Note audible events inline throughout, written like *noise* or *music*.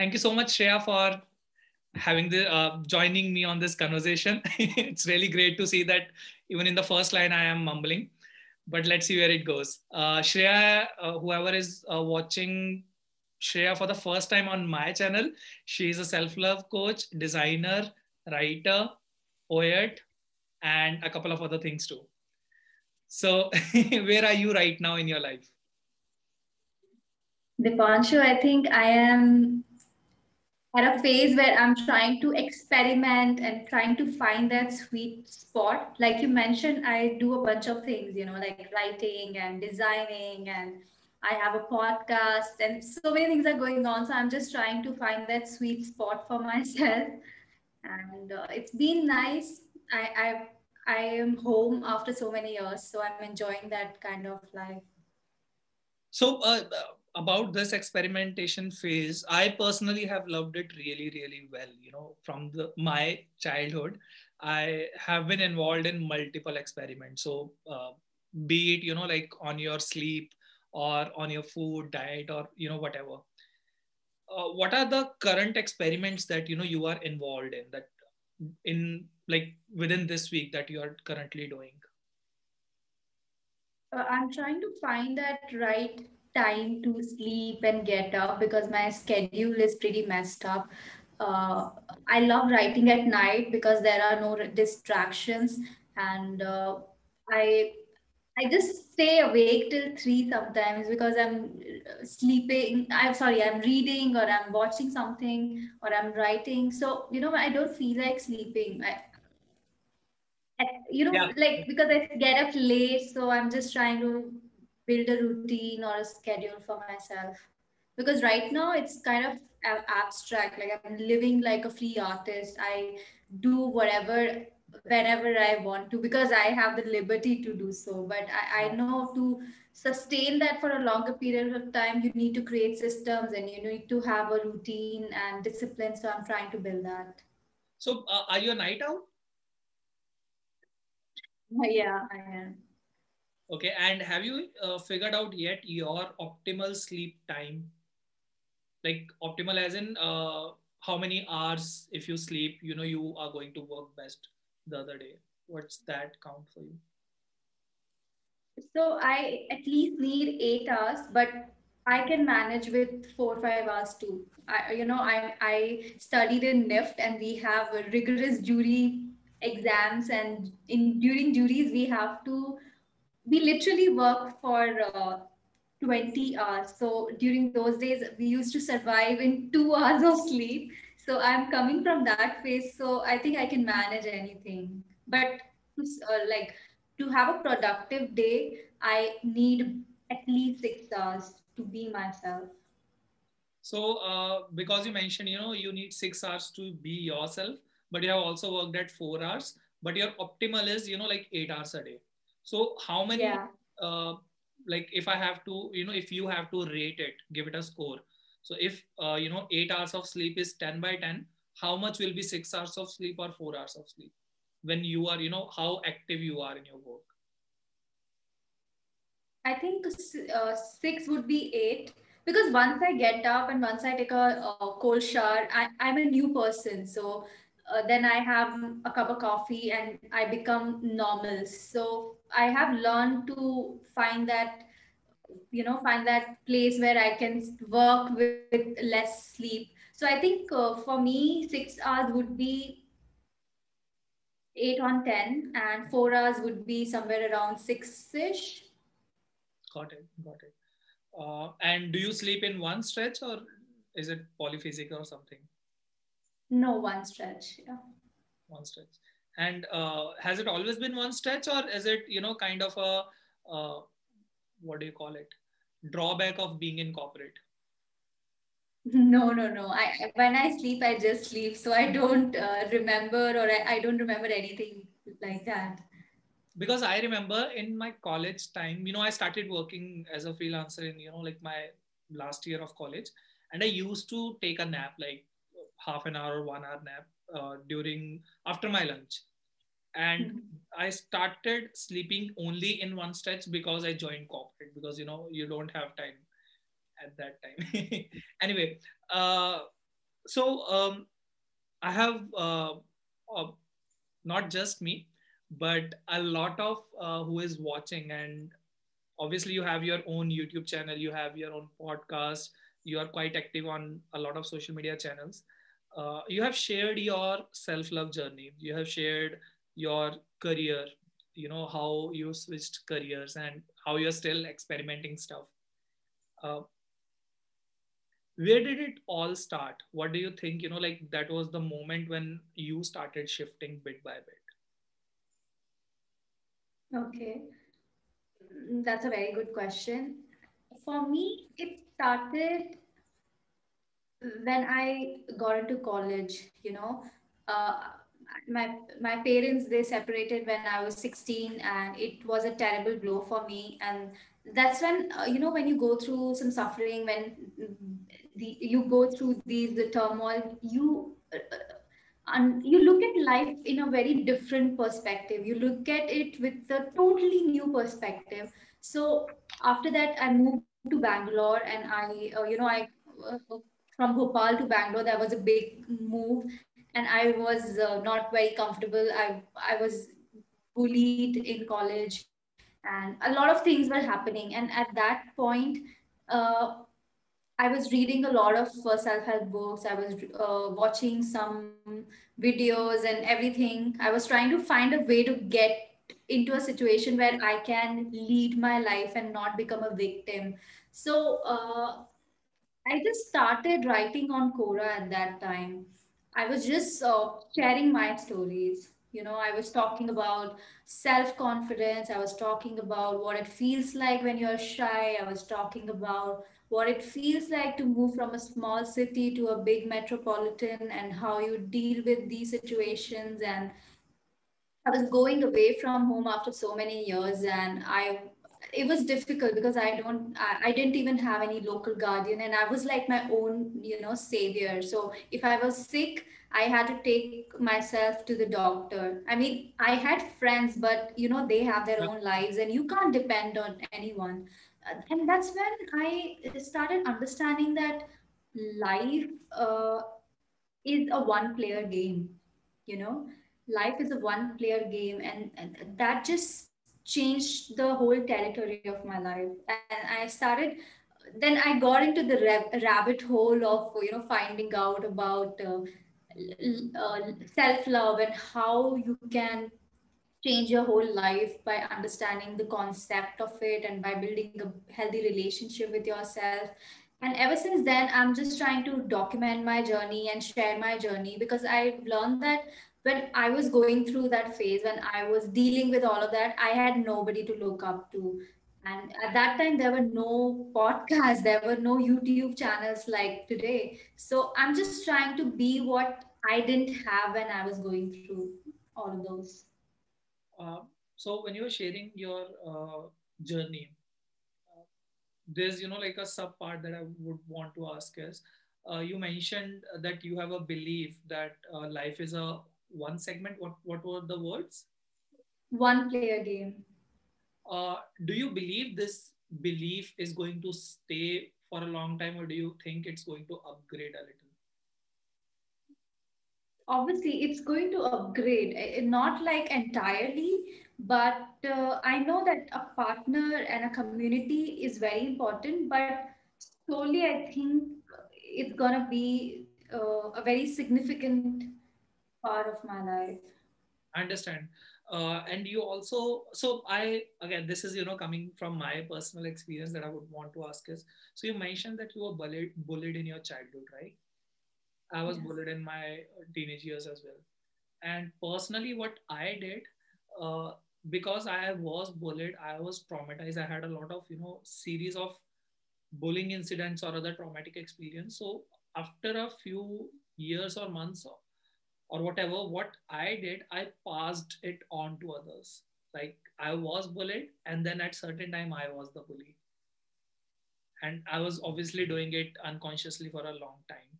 thank you so much, Shreya, for having the uh, joining me on this conversation. *laughs* it's really great to see that even in the first line I am mumbling, but let's see where it goes. Uh, Shreya, uh, whoever is uh, watching Shreya for the first time on my channel, she is a self-love coach, designer, writer, poet, and a couple of other things too. So, *laughs* where are you right now in your life? Dipanshu, I think I am at a phase where I'm trying to experiment and trying to find that sweet spot. Like you mentioned, I do a bunch of things, you know, like writing and designing, and I have a podcast, and so many things are going on. So I'm just trying to find that sweet spot for *laughs* myself. And uh, it's been nice. I, I I am home after so many years, so I'm enjoying that kind of life. So, uh, about this experimentation phase i personally have loved it really really well you know from the my childhood. I have been involved in multiple experiments. So uh, be it you know like on your sleep or on your food diet or you know whatever. Uh, what are the current experiments that you know you are involved in that in like within this week that you are currently doing? Uh, i'm trying to find that right time to sleep and get up because my schedule is pretty messed up. Uh, I love writing at night because there are no distractions, and uh, I I just stay awake till three sometimes because I'm uh, sleeping. I'm sorry, I'm reading or I'm watching something or I'm writing. So you know, I don't feel like sleeping. I, you know, yeah. like because I get up late, so I'm just trying to build a routine or a schedule for myself. Because right now it's kind of abstract like i'm living like a free artist. I do whatever whenever i want to because i have the liberty to do so. But I, I know to sustain that for a longer period of time you need to create systems and you need to have a routine and discipline. So i'm trying to build that. So uh, are you a night owl? *laughs* Yeah i am Okay, and have you uh, figured out yet your optimal sleep time? Like optimal as in uh, how many hours if you sleep, you know, you are going to work best the other day. What's that count for you? So I at least need eight hours, but I can manage with four or five hours too. I, you know, I I studied in NIFT and we have rigorous jury exams, and in during juries we have to we literally work for uh, 20 hours. So during those days, we used to survive in two *laughs* hours of sleep. So I'm coming from that phase. So I think I can manage anything. But uh, like to have a productive day, I need at least six hours to be myself. So uh, because you mentioned, you know, you need six hours to be yourself, but you have also worked at four hours. But your optimal is, you know, like eight hours a day. So how many, yeah. uh, like if I have to, you know, if you have to rate it, give it a score. So if, uh, you know, eight hours of sleep is 10 by 10, how much will be six hours of sleep or four hours of sleep when you are, you know, how active you are in your work? I think uh, six would be eight because once I get up and once I take a, a cold shower, I, I'm a new person. So uh, then I have a cup of coffee and I become normal. So I have learned to find that, you know, find that place where I can work with, with less sleep. So I think uh, for me, six hours would be eight on 10 and four hours would be somewhere around six ish. Got it. Got it. Uh, and do you sleep in one stretch or is it polyphasic or something? No, one stretch. Yeah. One stretch. And uh, has it always been one stretch, or is it you know kind of a uh, what do you call it drawback of being in corporate? *laughs* No, no, no. I when I sleep, I just sleep, so I don't uh, remember or I, I don't remember anything like that. Because I remember in my college time, you know, I started working as a freelancer in you know like my last year of college, and I used to take a nap like half an hour or one hour nap uh, during after my lunch and mm-hmm. i started sleeping only in one stretch because i joined corporate because you know you don't have time at that time *laughs* anyway uh, so um, I have uh, uh, not just me, but a lot of uh, who is watching, and obviously you have your own YouTube channel, you have your own podcast, you are quite active on a lot of social media channels. Uh, you have shared your self-love journey. You have shared your career. You know how you switched careers and how you're still experimenting stuff. Uh, where did it all start what do you think you know like that was the moment when you started shifting bit by bit Okay, that's a very good question. For me, it started when I got into college, you know, uh, my my parents they separated when I was 16, and it was a terrible blow for me. And that's when uh, you know when you go through some suffering, when the you go through these the turmoil, you uh, and you look at life in a very different perspective. You look at it with a totally new perspective. So after that, I moved to Bangalore, and I, uh, you know, I uh, from Bhopal to Bangalore, that was a big move, and I was uh, not very comfortable. I I was bullied in college, and a lot of things were happening. And at that point, uh, I was reading a lot of uh, self-help books. I was uh, watching some videos and everything. I was trying to find a way to get into a situation where I can lead my life and not become a victim. So uh, I just started writing on Quora at that time. I was just uh, sharing my stories. You know, I was talking about self confidence. I was talking about what it feels like when you're shy. I was talking about what it feels like to move from a small city to a big metropolitan and how you deal with these situations and I was going away from home after so many years, and I it was difficult because I don't I, I didn't even have any local guardian, and I was like my own you know savior. So if I was sick, I had to take myself to the doctor. I mean, I had friends, but you know they have their own lives, and you can't depend on anyone. Uh, And that's when I started understanding that life uh, is a one player game you know life is a one player game and, and that just changed the whole territory of my life. And i started then i got into the rab- rabbit hole of you know finding out about uh, uh, self love and how you can change your whole life by understanding the concept of it and by building a healthy relationship with yourself. And ever since then i'm just trying to document my journey and share my journey because i've learned that when i was going through that phase when i was dealing with all of that i had nobody to look up to. And at that time there were no podcasts *laughs* there were no youtube channels like today. So i'm just trying to be what i didn't have when i was going through all of those. Uh, so when you were sharing your uh, journey uh, there's you know like a sub part that i would want to ask is uh, you mentioned that you have a belief that uh, life is a one segment what what were the words? One player game uh, do you believe this belief is going to stay for a long time or do you think it's going to upgrade a little? Obviously it's going to upgrade eh, eh, not like entirely but uh, i know that a partner and a community is very important but slowly i think it's going to be uh, a very significant part of my life I understand. Uh, and you also, so I, again, this is, you know, coming from my personal experience that I would want to ask is, so you mentioned that you were bullied, bullied in your childhood, right? I was yes bullied in my teenage years as well. And personally, what I did, uh, because I was bullied, I was traumatized. I had a lot of, you know, series of bullying incidents or other traumatic experience. So after a few years or months or whatever what i did i passed it on to others. Like i was bullied and then at certain time i was the bully. And i was obviously doing it unconsciously for a long time.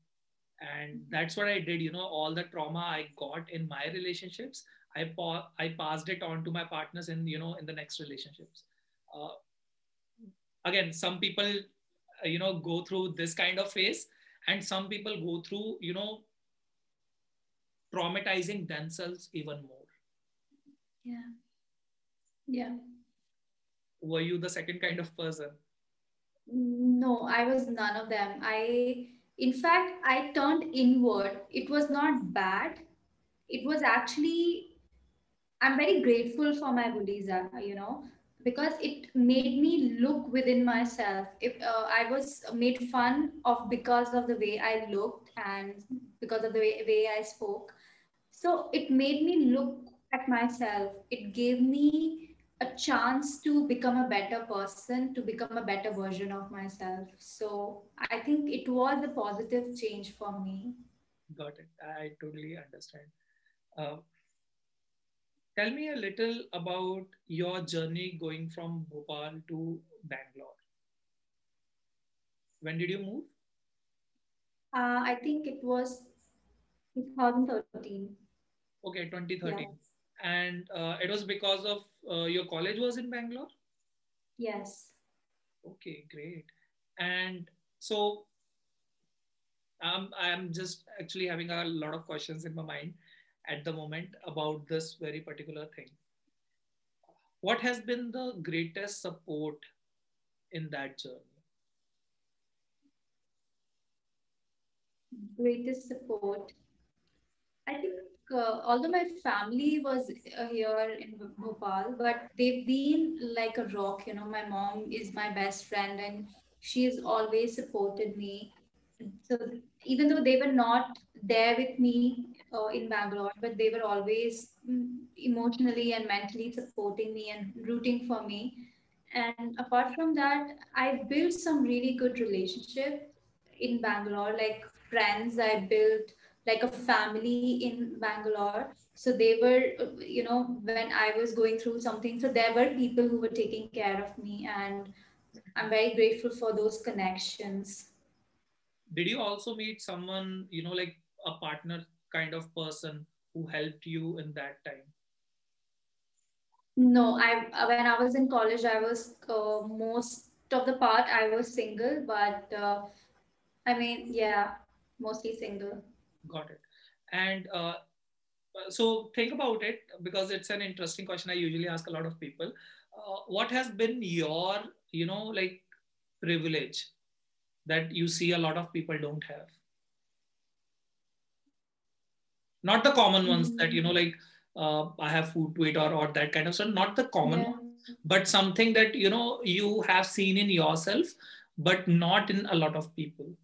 And that's what i did you know all the trauma i got in my relationships i pa- i passed it on to my partners in you know in the next relationships. Uh, again some people uh, you know go through this kind of phase and some people go through you know traumatizing themselves even more. Yeah. Yeah. Were you the second kind of person? No i was none of them. I in fact i turned inward. It was not bad. It was actually i'm very grateful for my bullies uh, you know because it made me look within myself. If uh, i was made fun of because of the way i looked and because of the way, way i spoke so it made me look at myself it gave me a chance to become a better person to become a better version of myself so i think it was a positive change for me got it i totally understand uh, tell me a little about your journey going from Bhopal to Bangalore. When did you move? Uh, I think it was 2013. Okay, 2013. And uh, it was because of uh, your college was in Bangalore? Yes. Okay, great. And so um, I'm just actually having a lot of questions in my mind at the moment about this very particular thing. What has been the greatest support in that journey? Greatest support. I think uh, although my family was uh, here in Bhopal, but they've been like a rock. You know, my mom is my best friend and she has always supported me. So even though they were not there with me uh, in Bangalore, but they were always mm, emotionally and mentally supporting me and rooting for me. And apart from that, I built some really good relationship in Bangalore, like friends I built, like a family in Bangalore. So they were, you know, when I was going through something, so there were people who were taking care of me, and I'm very grateful for those connections. Did you also meet someone, you know, like a partner kind of person who helped you in that time? No, I when I was in college, I was uh, most of the part I was single, but uh, I mean, yeah, mostly single. Got it. And uh, so think about it because it's an interesting question. I usually ask a lot of people. Uh, what has been your, you know, like privilege that you see a lot of people don't have? Not the common ones that you know, like uh, I have food to eat or or that kind of stuff. Not the common Yeah. ones, but something that you know you have seen in yourself, but not in a lot of people.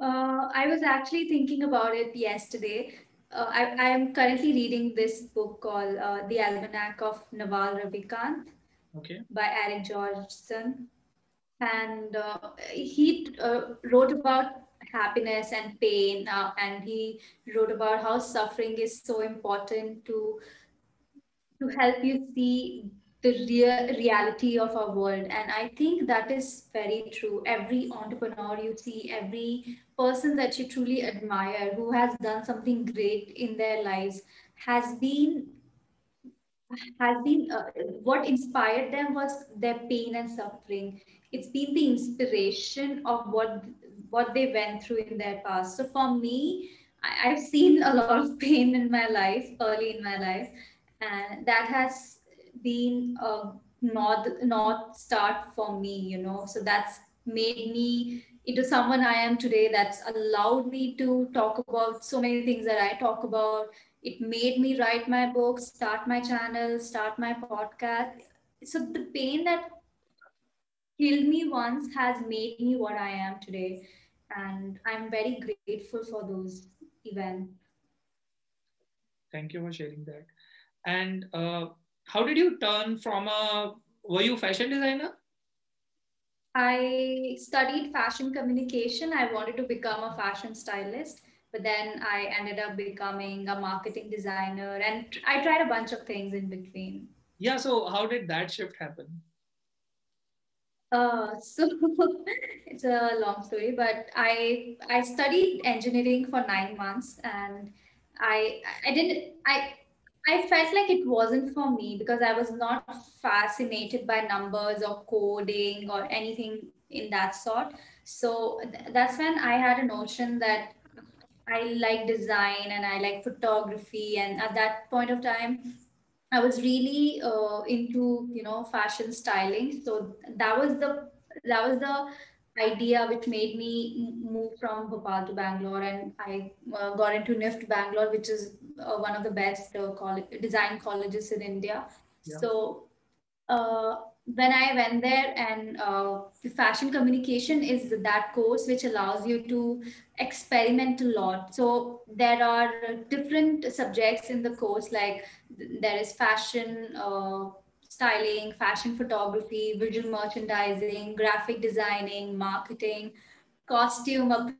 Uh, I was actually thinking about it yesterday. Uh, I, am currently reading this book called uh, The Almanac of Naval Ravikant Okay. by Eric Jorgenson. And uh, he uh, wrote about happiness and pain, uh, and he wrote about how suffering is so important to to help you see the real reality of our world. And i think that is very true. Every entrepreneur you see every person that you truly admire who has done something great in their lives has been has been uh, what inspired them was their pain and suffering. It's been the inspiration of what what they went through in their past. So for me I, i've seen a lot of pain in my life early in my life. And that has been a north north start for me you know. So that's made me into someone i am today that's allowed me to talk about so many things that i talk about. It made me write my books start my channel start my podcast. So the pain that killed me once has made me what i am today. And i'm very grateful for those events. Thank you for sharing that. And uh, how did you turn from a were you fashion designer? I studied fashion communication. I wanted to become a fashion stylist, but then I ended up becoming a marketing designer and I tried a bunch of things in between. Yeah. So how did that shift happen? Uh, so *laughs* it's a long story, but I I studied engineering for nine months and I I didn't I I felt like it wasn't for me because I was not fascinated by numbers or coding or anything in that sort. So th- that's when I had a notion that I like design and I like photography. And at that point of time, I was really uh, into you know fashion styling. So that was the that was the idea which made me move from Bhopal to Bangalore, and I uh, got into NIFT Bangalore, which is uh, one of the best uh, college, design colleges in India. Yeah. So uh, when I went there, and uh, the fashion communication is that course which allows you to experiment a lot. So there are different subjects in the course, like there is fashion. Styling, fashion photography, visual merchandising, graphic designing, marketing, costume,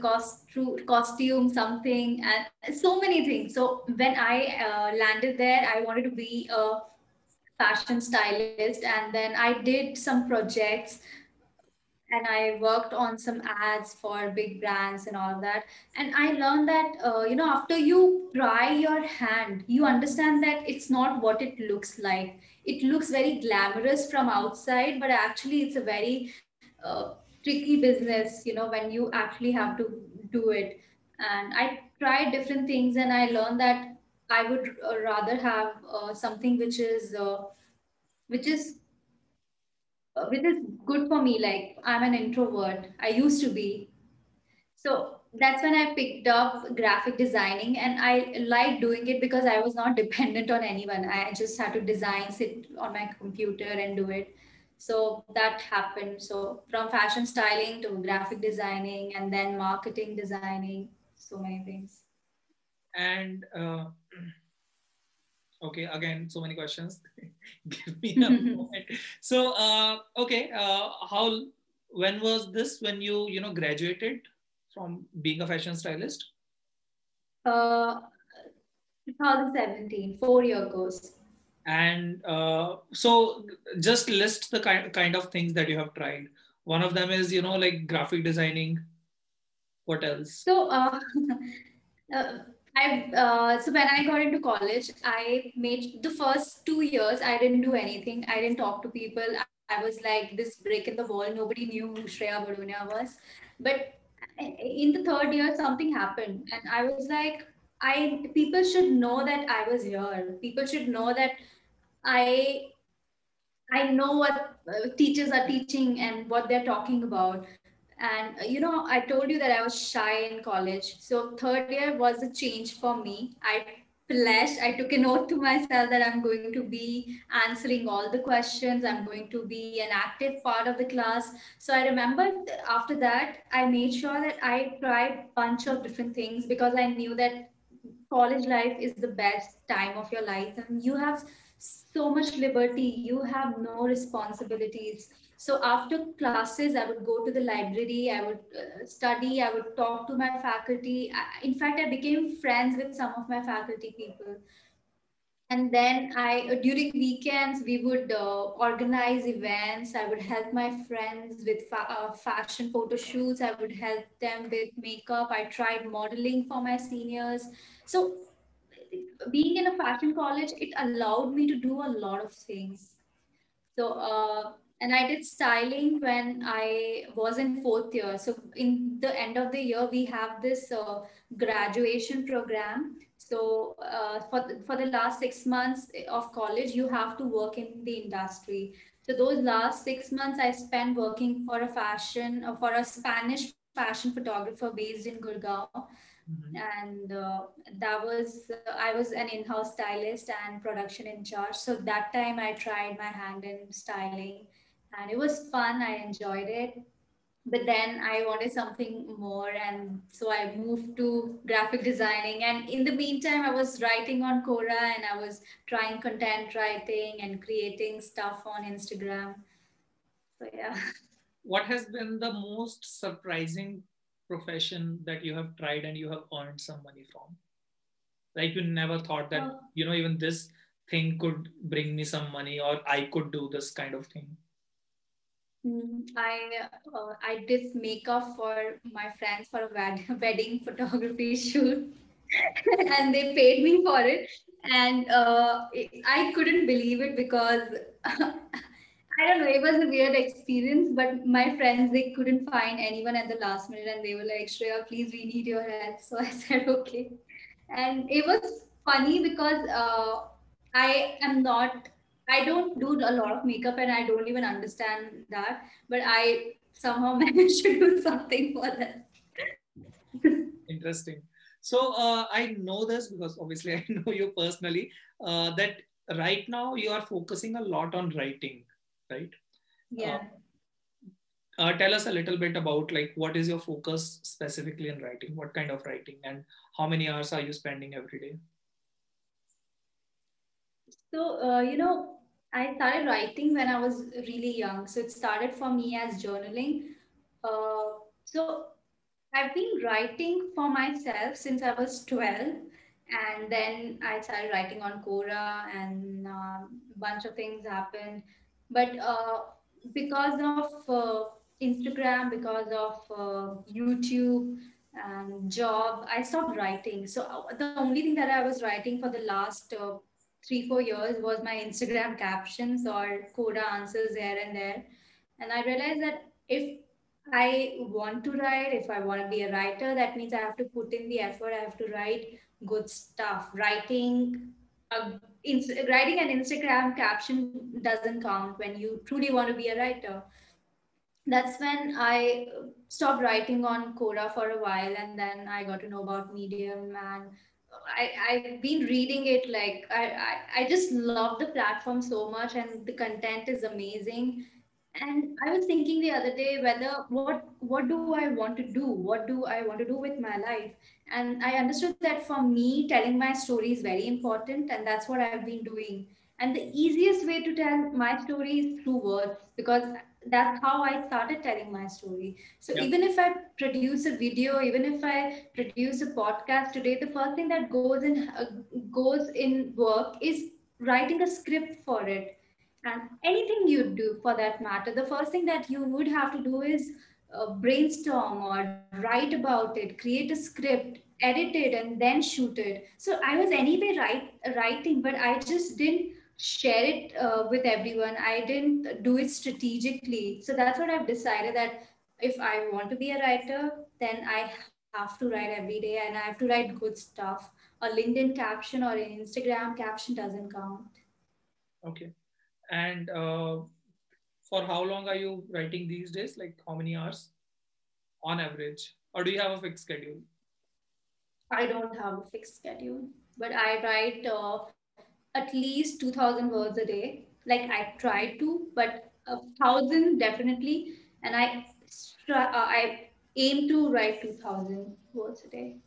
costume, costume, something, and so many things. So when I uh, landed there, I wanted to be a fashion stylist, and then I did some projects and I worked on some ads for big brands and all that. And I learned that, uh, you know, after you try your hand, you understand that it's not what it looks like. It looks very glamorous from outside, but actually, it's a very uh, tricky business, you know, when you actually have to do it. And I tried different things and I learned that I would uh, rather have uh, something which is, uh, which is uh, which is good for me. Like I'm an introvert. I used to be. So that's when I picked up graphic designing and I liked doing it because I was not *laughs* dependent on anyone. I just had to design, sit on my computer and do it. So that happened. So from fashion styling to graphic designing and then marketing designing, so many things. And uh, *clears throat* okay again so many questions *laughs* give me a *laughs* moment so uh, okay uh, how when was this when you you know graduated from being a fashion stylist uh 2017 four year course and uh, so just list the kind, kind of things that you have tried one of them is you know like graphic designing what else so uh, *laughs* uh I uh, so when I got into college, I made the first two years. I didn't do anything. I didn't talk to people. I, was like this brick in the wall. Nobody knew who Shreya Badunia was. But in the third year, something happened, and I was like, I people should know that I was here. People should know that I I know what uh, teachers are teaching and what they're talking about. And uh, you know i told you that i was shy in college. So third year was a change for me. I pledged i took a note to myself that i'm going to be answering all the questions. I'm going to be an active part of the class. So i remember after that i made sure that i tried bunch of different things because i knew that college life is the best time of your life and you have so much liberty. You have no responsibilities so after classes, I would go to the library, I would uh, study, I would talk to my faculty. I, in fact, I became friends with some of my faculty people. And then I, uh, during weekends, we would uh, organize events. I would help my friends with fa- uh, fashion photo shoots. I would help them with makeup. I tried modeling for my seniors. So being in a fashion college, it allowed me to do a lot of things. So uh, and I did styling when I was in fourth year. So in the end of the year, we have this uh, graduation program. So uh, for the, for the last six months of college, you have to work in the industry. So those last six months, I spent working for a fashion uh, for a Spanish fashion photographer based in Gurgaon. Mm-hmm. And uh, that was, I was an in house stylist and production in charge. So that time I tried my hand in styling and it was fun. I enjoyed it. But then I wanted something more, and so I moved to graphic designing. And in the meantime, I was writing on Quora and I was trying content writing and creating stuff on Instagram. So, yeah. What has been the most surprising profession that you have tried and you have earned some money from? Like you never thought that, uh, you know, even this thing could bring me some money or I could do this kind of thing. Mm, I uh, I did makeup for my friends for a wed- *laughs* wedding photography *laughs* shoot, and they paid me for it, and uh, I couldn't believe it because *laughs* I don't know. It was a weird experience, but my friends they couldn't find anyone at the last minute, and they were like, "Shreya, please, we need your help." So I said, "Okay," and it was funny because uh, I am not. I don't do a lot of makeup, and I don't even understand that. But I somehow *laughs* managed to do something for them. Interesting. So uh, I know this because obviously *laughs* I know you personally. Uh, that right now you are focusing a lot on writing, right? Yeah. Uh, uh, tell us a little bit about like what is your focus specifically in writing what kind of writing and how many hours are you spending every day so uh, you know i started writing when i was really young so it started for me as journaling uh, so I've been writing for myself since I was 12. And then I started writing on Quora, and a um, bunch of things happened. But uh, because of uh, Instagram, because of uh, YouTube and job, I stopped writing. So uh, the only thing that I was writing for the last uh, three, four years was my Instagram captions or Quora answers here and there. And I realized that if I want to write, if I want to be a writer, that means I have to put in the effort. I have to write good stuff. Writing, a, in, writing an Instagram caption doesn't count when you truly want to be a writer. That's when I stopped writing on Quora for a while, and then I got to know about Medium, and I, I've been reading it. Like I, I, I just love the platform so much, and the content is amazing. And i was thinking the other day whether what what do i want to do? What do i want to do with my life? And i understood that for me telling my story is very important and that's what i've been doing. And the easiest way to tell my story is through words because that's how i started telling my story. So yeah. even if i produce a video even if i produce a podcast today the first thing that goes in uh, goes in work is writing a script for it and anything you do for that matter. The first thing that you would have to do is uh, brainstorm or write about it create a script edit it and then shoot it. So i was anyway write, writing but i just didn't share it uh, with everyone i didn't do it strategically so that's what i've decided that if i want to be a writer then i have to write every day and i have to write good stuff a linkedin caption or an instagram caption doesn't count okay and uh, for how long are you writing these days? Like how many hours on average? Or do you have a fixed schedule? I don't have a fixed schedule, but I write uh, at least 2000 words a day. Like I try to, but a thousand definitely. And I, uh, I aim to write 2000 words a day.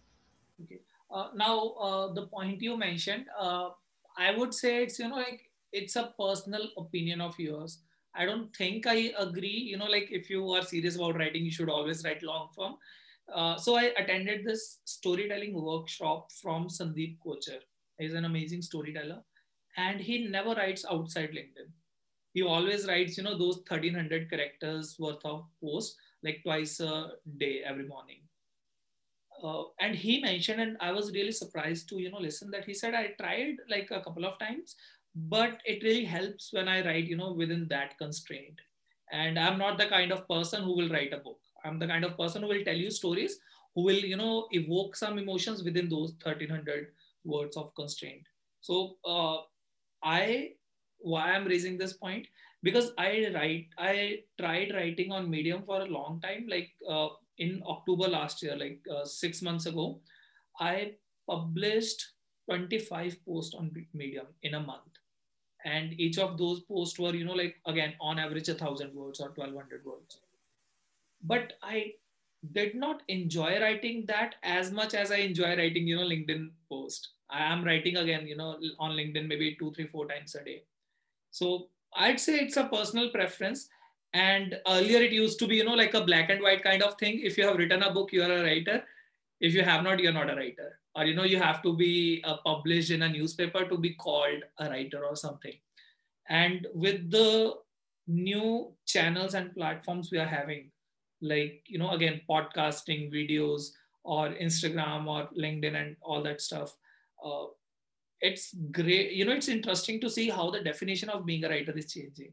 Okay. Uh, now, uh, the point you mentioned, uh, I would say it's, you know, like it's a personal opinion of yours i don't think i agree you know like if you are serious about writing you should always write long form uh, so i attended this storytelling workshop from sandeep kocher he's an amazing storyteller and he never writes outside linkedin. He always writes you know those 1300 characters worth of posts like twice a day every morning. Uh, and he mentioned and i was really surprised to you know listen that he said i tried like a couple of times but it really helps when i write you know within that constraint. And i'm not the kind of person who will write a book. I'm the kind of person who will tell you stories who will you know evoke some emotions within those 1300 words of constraint. So uh, i why i'm raising this point because i write i tried writing on medium for a long time like uh, in october last year like uh, six months ago i published 25 posts on medium in a month. And each of those posts were you know like again on average a thousand words or 1200 words. But i did not enjoy writing that as much as i enjoy writing you know linkedin post. I am writing again you know on linkedin maybe two three four times a day. So i'd say it's a personal preference. And earlier it used to be you know like a black and white kind of thing. If you have written a book you are a writer. If you have not you're not a writer. Or you know you have to be uh, published in a newspaper to be called a writer or something. And with the new channels and platforms we are having like you know again podcasting videos or instagram or linkedin and all that stuff. Uh, it's great you know it's interesting to see how the definition of being a writer is changing.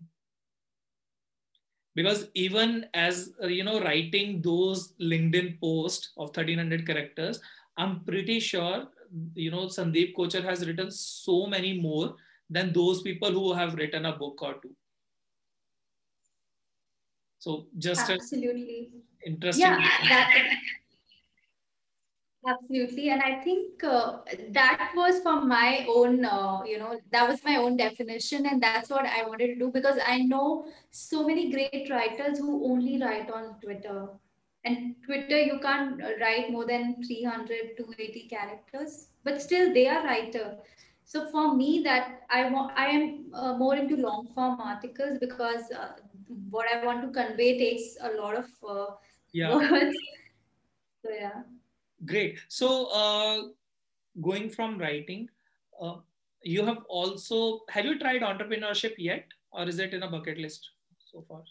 Because even as uh, you know writing those linkedin posts of 1300 characters i'm pretty sure you know sandeep kochhar has written so many more than those people who have written a book or two so just absolutely interesting yeah that Absolutely. And I think uh, that was for my own, uh, you know, that was my own definition. And that's what I wanted to do because I know so many great writers who only write on Twitter. And Twitter, you can't write more than 300, 280 characters, but still they are writer. So for me, that I want, I am uh, more into long form articles because uh, what I want to convey takes a lot of uh, yeah. words. *laughs* So yeah. Great. So, uh, going from writing, uh, you have also have you tried entrepreneurship yet, or is it in a bucket list so far?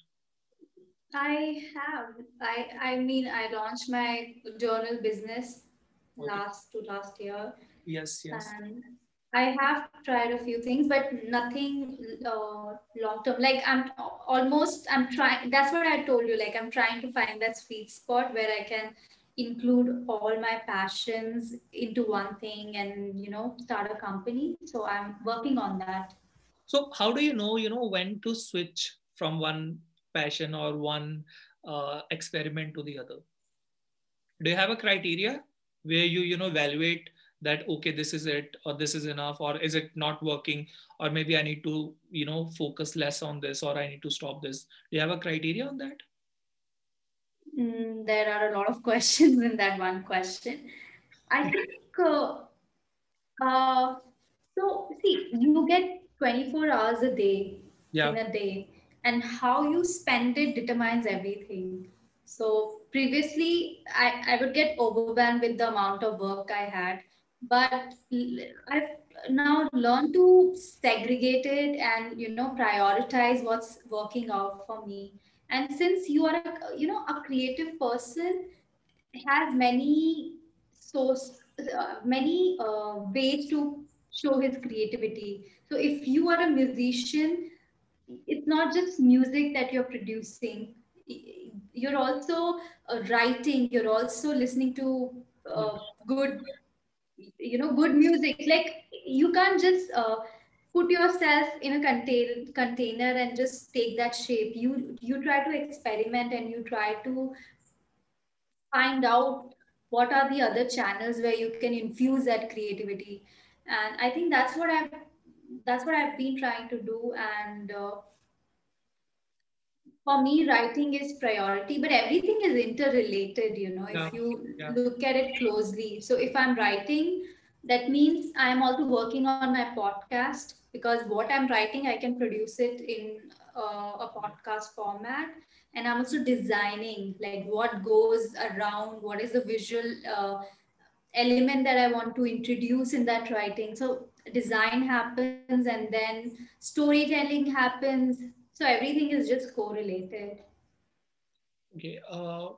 I have. I I mean, I launched my journal business okay. last to last year. Yes, yes. And I have tried a few things, but nothing uh, long term. Like I'm almost, I'm trying. That's what I told you. Like I'm trying to find that sweet spot where I can include all my passions into one thing and you know start a company so i'm working on that so how do you know you know when to switch from one passion or one uh, experiment to the other do you have a criteria where you you know evaluate that okay this is it or this is enough or is it not working or maybe i need to you know focus less on this or i need to stop this do you have a criteria on that Mm, there are a lot of *laughs* questions in that one question. I *laughs* think uh, uh, so. See, you get 24 hours a day yeah. in a day, and how you spend it determines everything. So previously, I, I would get overwhelmed with the amount of work I had, but I've now learned to segregate it and you know prioritize what's working out for me. And since you are a, you know a creative person has many source uh, many uh, ways to show his creativity. So if you are a musician it's not just music that you're producing. You're also uh, writing. You're also listening to uh, good you know good music. Like you can't just uh, put yourself in a contain, container and just take that shape. You you try to experiment and you try to find out what are the other channels where you can infuse that creativity. And i think that's what i've that's what i've been trying to do. And uh, for me writing is priority but everything is interrelated you know yeah. if you yeah. look at it closely so if i'm writing that means i'm also working on my podcast because what i'm writing i can produce it in uh, a podcast format and i'm also designing like what goes around what is the visual uh, element that i want to introduce in that writing so design happens and then storytelling happens so everything is just correlated. Okay uh,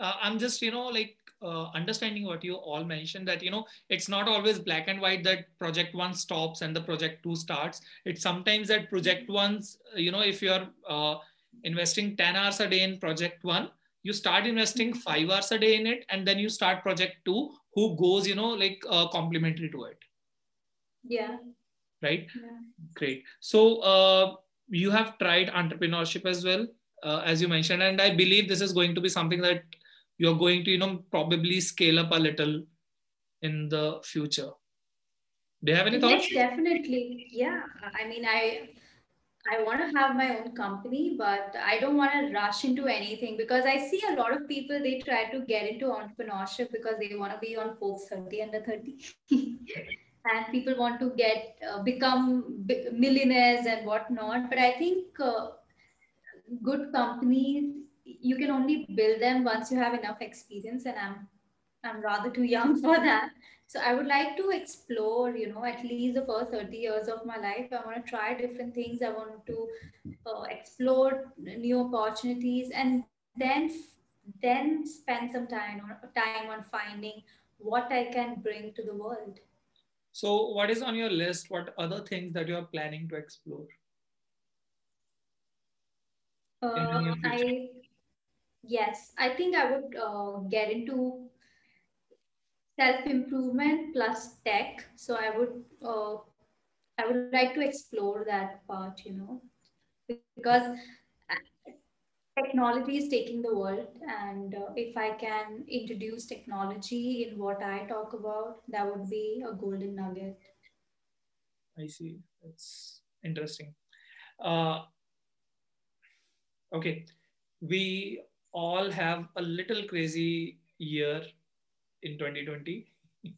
uh, i'm just you know like uh, understanding what you all mentioned that you know it's not always black and white that project one stops and the project two starts. It's sometimes that project one's you know if you're uh, investing 10 hours a day in project one you start investing five hours a day in it and then you start project two who goes you know like uh, complementary to it. Yeah right? Yeah. great. So uh, you have tried entrepreneurship as well uh, as you mentioned and i believe this is going to be something that you're going to you know probably scale up a little in the future. Do you have any thoughts? yes definitely. Yeah. I mean i I want to have my own company, but I don't want to rush into anything because I see a lot of people they try to get into entrepreneurship because they want to be on Forbes 30 under 30. *laughs* and people want to get uh, become millionaires and whatnot. But I think uh, good companies you can only build them once you have enough experience and i'm i'm rather too young *laughs* for that. So i would like to explore you know at least the first 30 years of my life. I want to try different things. I want to uh, explore new opportunities and then then spend some time on time on finding what i can bring to the world so what is on your list? What other things that you are planning to explore? Uh, I yes, I think I would uh, get into self improvement plus tech. So I would uh, I would like to explore that part, you know, because technology is taking the world, and uh, if I can introduce technology in what I talk about, that would be a golden nugget. I see. That's interesting. Uh, okay, we all have a little crazy year in 2020. *laughs*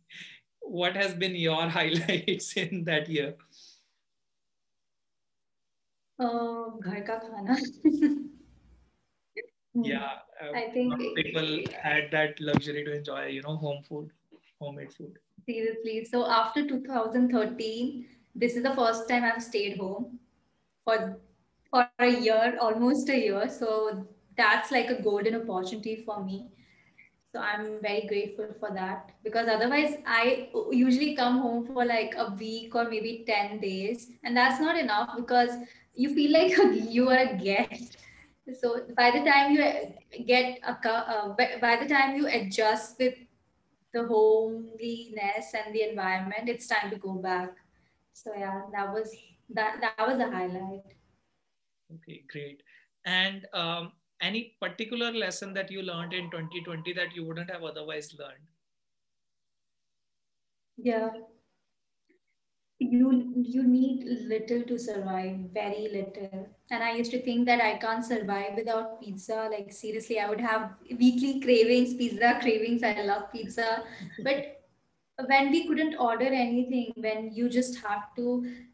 what has been your *laughs* highlights in that year? Uh, घर का खाना. *laughs* yeah, uh, I think people had that luxury to enjoy, you know, home food, homemade food. Seriously. So after 2013, this is the first time I've stayed home for for a year, almost a year. So that's like a golden opportunity for me. So I'm very grateful for that because otherwise I usually come home for like a week or maybe 10 days and that's not enough because you feel like *laughs* you are a guest. So by the time you get a uh, by the time you adjust with the homeliness and the environment, it's time to go back. So yeah, that was that that was a highlight. Okay, great. And um, any particular lesson that you learned in 2020 that you wouldn't have otherwise learned? Yeah. You you need little to survive, very little. And I used to think that I can't survive without pizza. Like seriously, I would have weekly cravings, pizza *laughs* cravings. I love pizza. But when we couldn't order anything when you just had to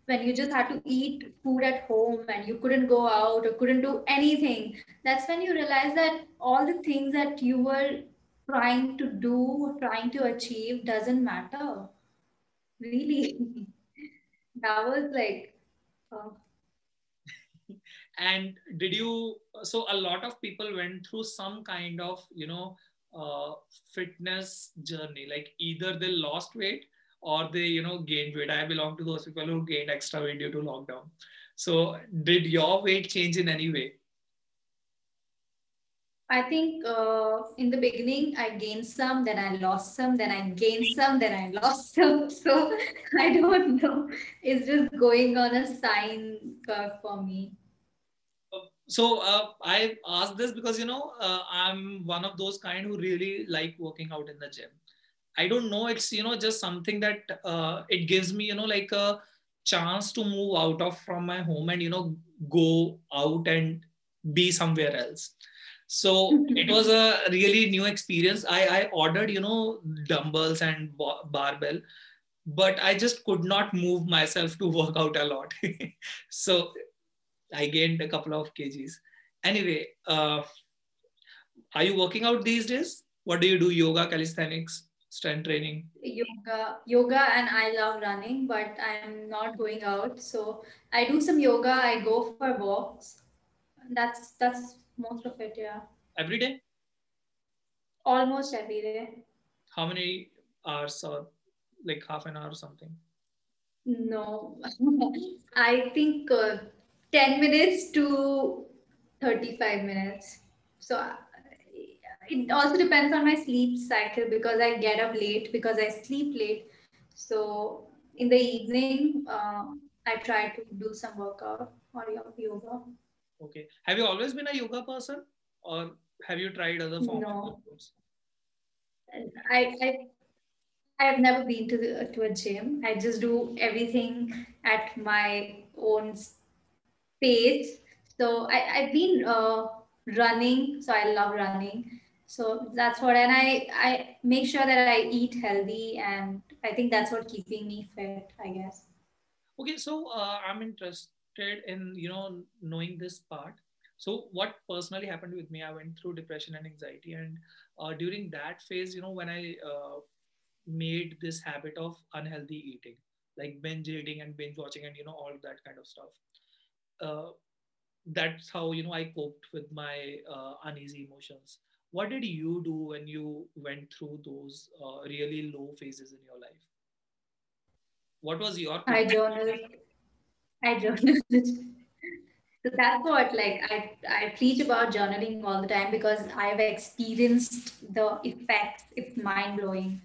when you just had to eat food at home and you couldn't go out or couldn't do anything that's when you realize that all the things that you were trying to do trying to achieve doesn't matter really *laughs* that was like uh, and did you so a lot of people went through some kind of you know uh, fitness journey like either they lost weight or they you know gained weight. I belong to those people who gained extra weight due to lockdown. So did your weight change in any way I think uh, in the beginning I gained some, then I lost some, then I gained some, then I lost some. *laughs* So I don't know. It's just going on a sine curve for me so uh, i asked this because you know uh, i'm one of those kind who really like working out in the gym i don't know it's you know just something that uh, it gives me you know like a chance to move out of from my home and you know go out and be somewhere else so it was a really new experience i i ordered you know dumbbells and barbell but i just could not move myself to work out a lot *laughs* so I gained a couple of kgs. Anyway, uh, are you working out these days? What do you do? Yoga, calisthenics, strength training? Yoga, yoga, and I love running, but I'm not going out. So I do some yoga. I go for walks. That's that's most of it. Yeah. Every day. Almost every day. How many hours or like half an hour or something? No, *laughs* I think uh, 10 minutes to 35 minutes. So uh, it also depends on my sleep cycle because I get up late because I sleep late. So in the evening, uh, I try to do some workout or yoga. Okay. Have you always been a yoga person or have you tried other forms no. of I, I I have never been to the to a gym. I just do everything at my own pace. So I, I've been uh, running, so I love running. So that's what, and I, I make sure that I eat healthy, and I think that's what keeping me fit, I guess. Okay, so uh, I'm interested in you know knowing this part. So what personally happened with me, I went through depression and anxiety, and uh, during that phase, you know, when I uh, made this habit of unhealthy eating, like binge eating and binge watching, and you know all that kind of stuff uh, that's how you know I coped with my uh, uneasy emotions. What did you do when you went through those uh, really low phases in your life? What was your? I journaled. I journaled. *laughs* So that's what like I I preach about journaling all the time because I've experienced the effects. It's mind blowing.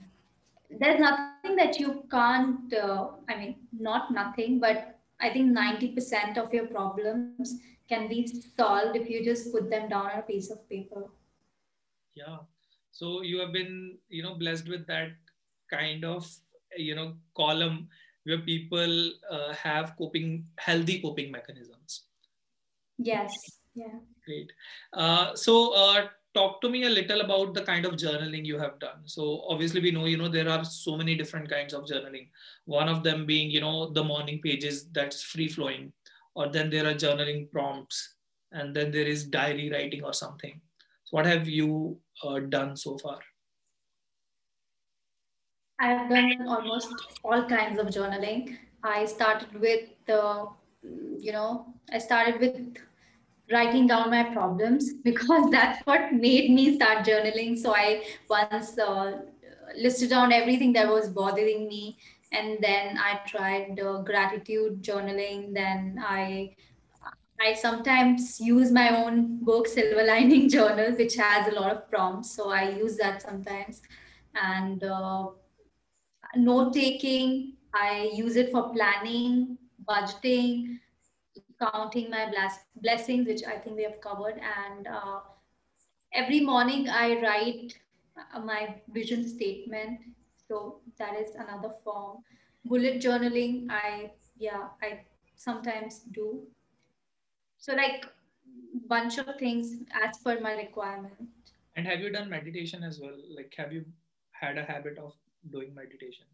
There's nothing that you can't. Uh, I mean, not nothing, but I think ninety percent of your problems can be solved if you just put them down on a piece of paper. Yeah. So you have been, you know, blessed with that kind of, you know, column where people uh, have coping, healthy coping mechanisms. Yes. Yeah. Great. Uh, so uh, talk to me a little about the kind of journaling you have done so obviously we know you know there are so many different kinds of journaling one of them being you know the morning pages that's free flowing or then there are journaling prompts and then there is diary writing or something so what have you uh, done so far i've done almost all kinds of journaling. I started with the you know i started with writing down my problems *laughs* because that's what made me start journaling. So i once uh, listed down everything that was bothering me and then i tried uh, gratitude journaling. Then i i sometimes use my own book silver lining *laughs* journal which has a lot of prompts. So i use that sometimes. And uh, note taking i use it for planning budgeting counting my bless- blessings which i think we have covered. And uh, every morning i write uh, my vision statement. So that is another form. Bullet journaling i yeah i sometimes do. So like bunch of things as per my requirement. And have you done meditation as well? Like have you had a habit of doing meditation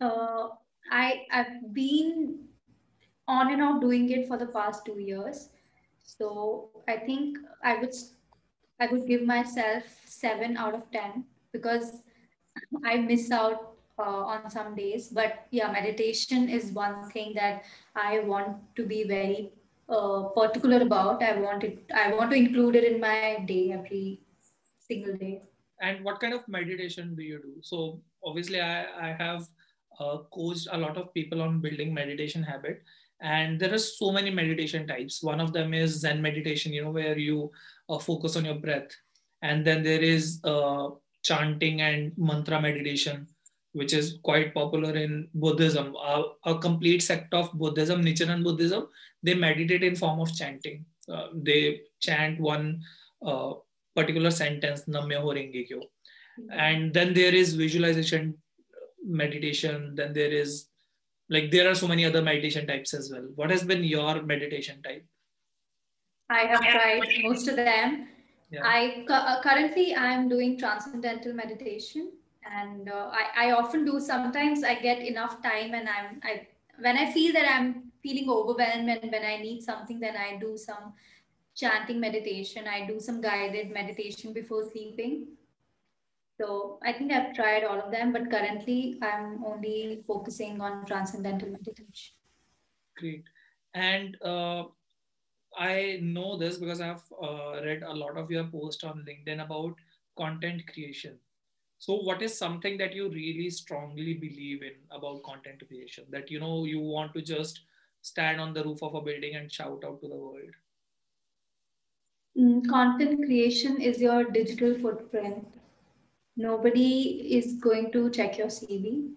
uh, i i've been on and off doing it for the past two years so i think i would i would give myself seven out of ten because I miss out uh, on some days. But yeah, meditation is one thing that I want to be very uh, particular about. I want it. I want to include it in my day every single day. And what kind of meditation do you do? So obviously, I I have uh, coached a lot of people on building meditation habit. And there are so many meditation types. One of them is Zen meditation, you know, where you uh, focus on your breath. And then there is uh, chanting and mantra meditation, which is quite popular in Buddhism. A, a complete sect of Buddhism, Nichiren Buddhism, they meditate in form of chanting. Uh, they chant one uh, particular sentence, Namyo Renge Kyo. Mm-hmm. And then there is visualization meditation. Then there is like there are so many other meditation types as well. What has been your meditation type? I have tried most of them yeah. I uh, currently I'm doing transcendental meditation, and uh, I, I often do. Sometimes I get enough time, and I'm I when I feel that I'm feeling overwhelmed and when I need something, then I do some chanting meditation. I do some guided meditation before sleeping. So I think I've tried all of them, but currently I'm only focusing on transcendental meditation. Great. And uh, I know this because I've uh, read a lot of your posts on LinkedIn about content creation. So, what is something that you really strongly believe in about content creation? That you know you want to just stand on the roof of a building and shout out to the world? Mm, content creation is your digital footprint. Nobody is going to check your CV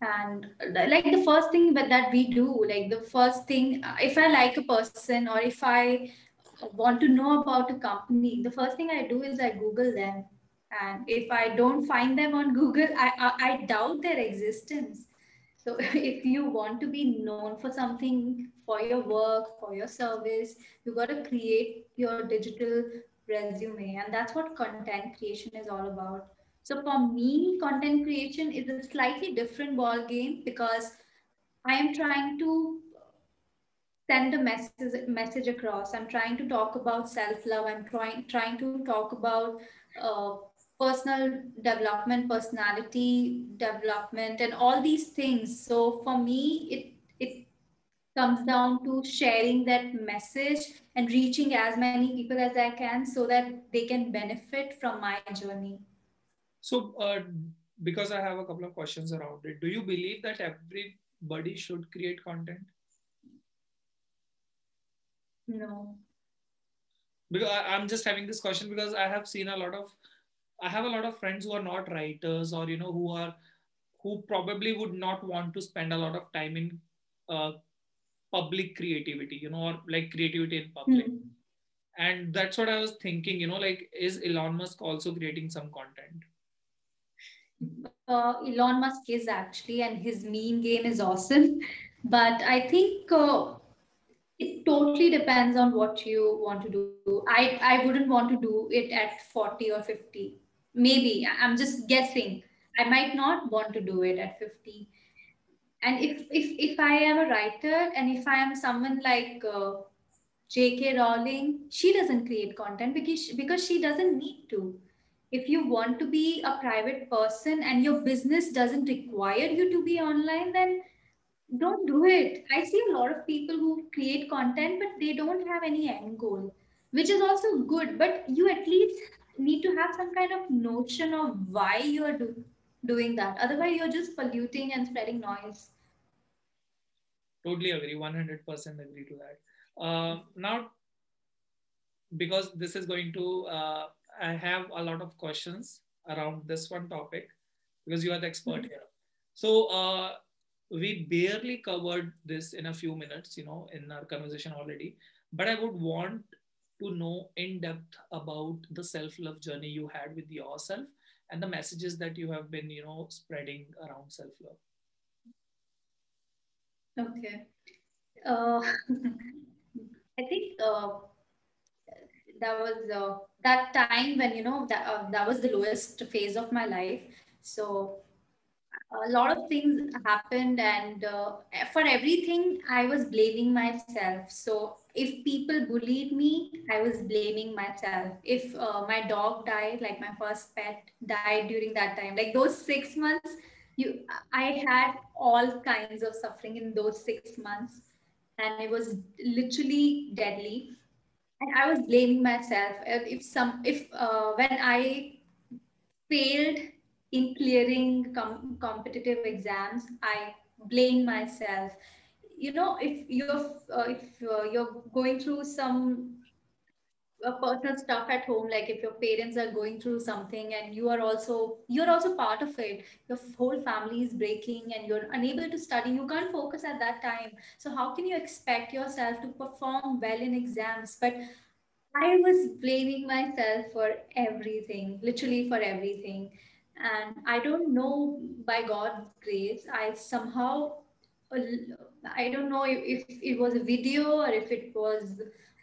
and like the first thing that, we do like the first thing if i like a person or if i want to know about a company the first thing i do is i google them. And if i don't find them on google i i, I doubt their existence so *laughs* if you want to be known for something for your work for your service you got to create your digital resume and that's what content creation is all about so for me, content creation is a slightly different ball game because I am trying to send a message message across. I'm trying to talk about self love. I'm trying trying to talk about uh, personal development, personality development, and all these things. So for me, it it comes down to sharing that message and reaching as many people as I can so that they can benefit from my journey. So, uh, because I have a couple of questions around it, do you believe that everybody should create content? No. Because I, I'm just having this question because I have seen a lot of, I have a lot of friends who are not writers or, you know, who are, who probably would not want to spend a lot of time in uh, public creativity, you know, or like creativity in public. Mm. And that's what I was thinking, you know, like, is Elon Musk also creating some content? Uh, Elon Musk is actually, and his meme game is awesome. *laughs* But I think uh, it totally depends on what you want to do. I, I wouldn't want to do it at 40 or 50. Maybe. I'm just guessing. I might not want to do it at 50 and if if if i am a writer and if i am someone like uh, jk rowling she doesn't create content because she, because she doesn't need to if you want to be a private person and your business doesn't require you to be online then don't do it i see a lot of people who create content but they don't have any end goal which is also good but you at least need to have some kind of notion of why you are doing doing that. Otherwise, you're just polluting and spreading noise. Totally agree. 100% agree to that. Uh, now, because this is going to, uh, I have a lot of questions around this one topic because you are the expert mm-hmm. here. So, uh, we barely covered this in a few minutes, you know, in our conversation already. But I would want to know in depth about the self love journey you had with yourself and the messages that you have been you know spreading around self love okay. Uh, *laughs* i think uh, that was uh, that time when you know that uh, that was the lowest phase of my life. So a lot of things happened and uh, for everything i was blaming myself. So if people bullied me i was blaming myself. If uh, my dog died like my first pet died during that time like those 6 months you i had all kinds of suffering in those 6 months and it was literally deadly. And i was blaming myself. If some if uh, when i failed in clearing com- competitive exams i blame myself you know if you're uh, if uh, you're going through some uh, personal stuff at home like if your parents are going through something and you are also you're also part of it your whole family is breaking and you're unable to study you can't focus at that time. So how can you expect yourself to perform well in exams? But i was blaming myself for everything literally for everything. And i don't know by god's grace i somehow i don't know if, it was a video or if it was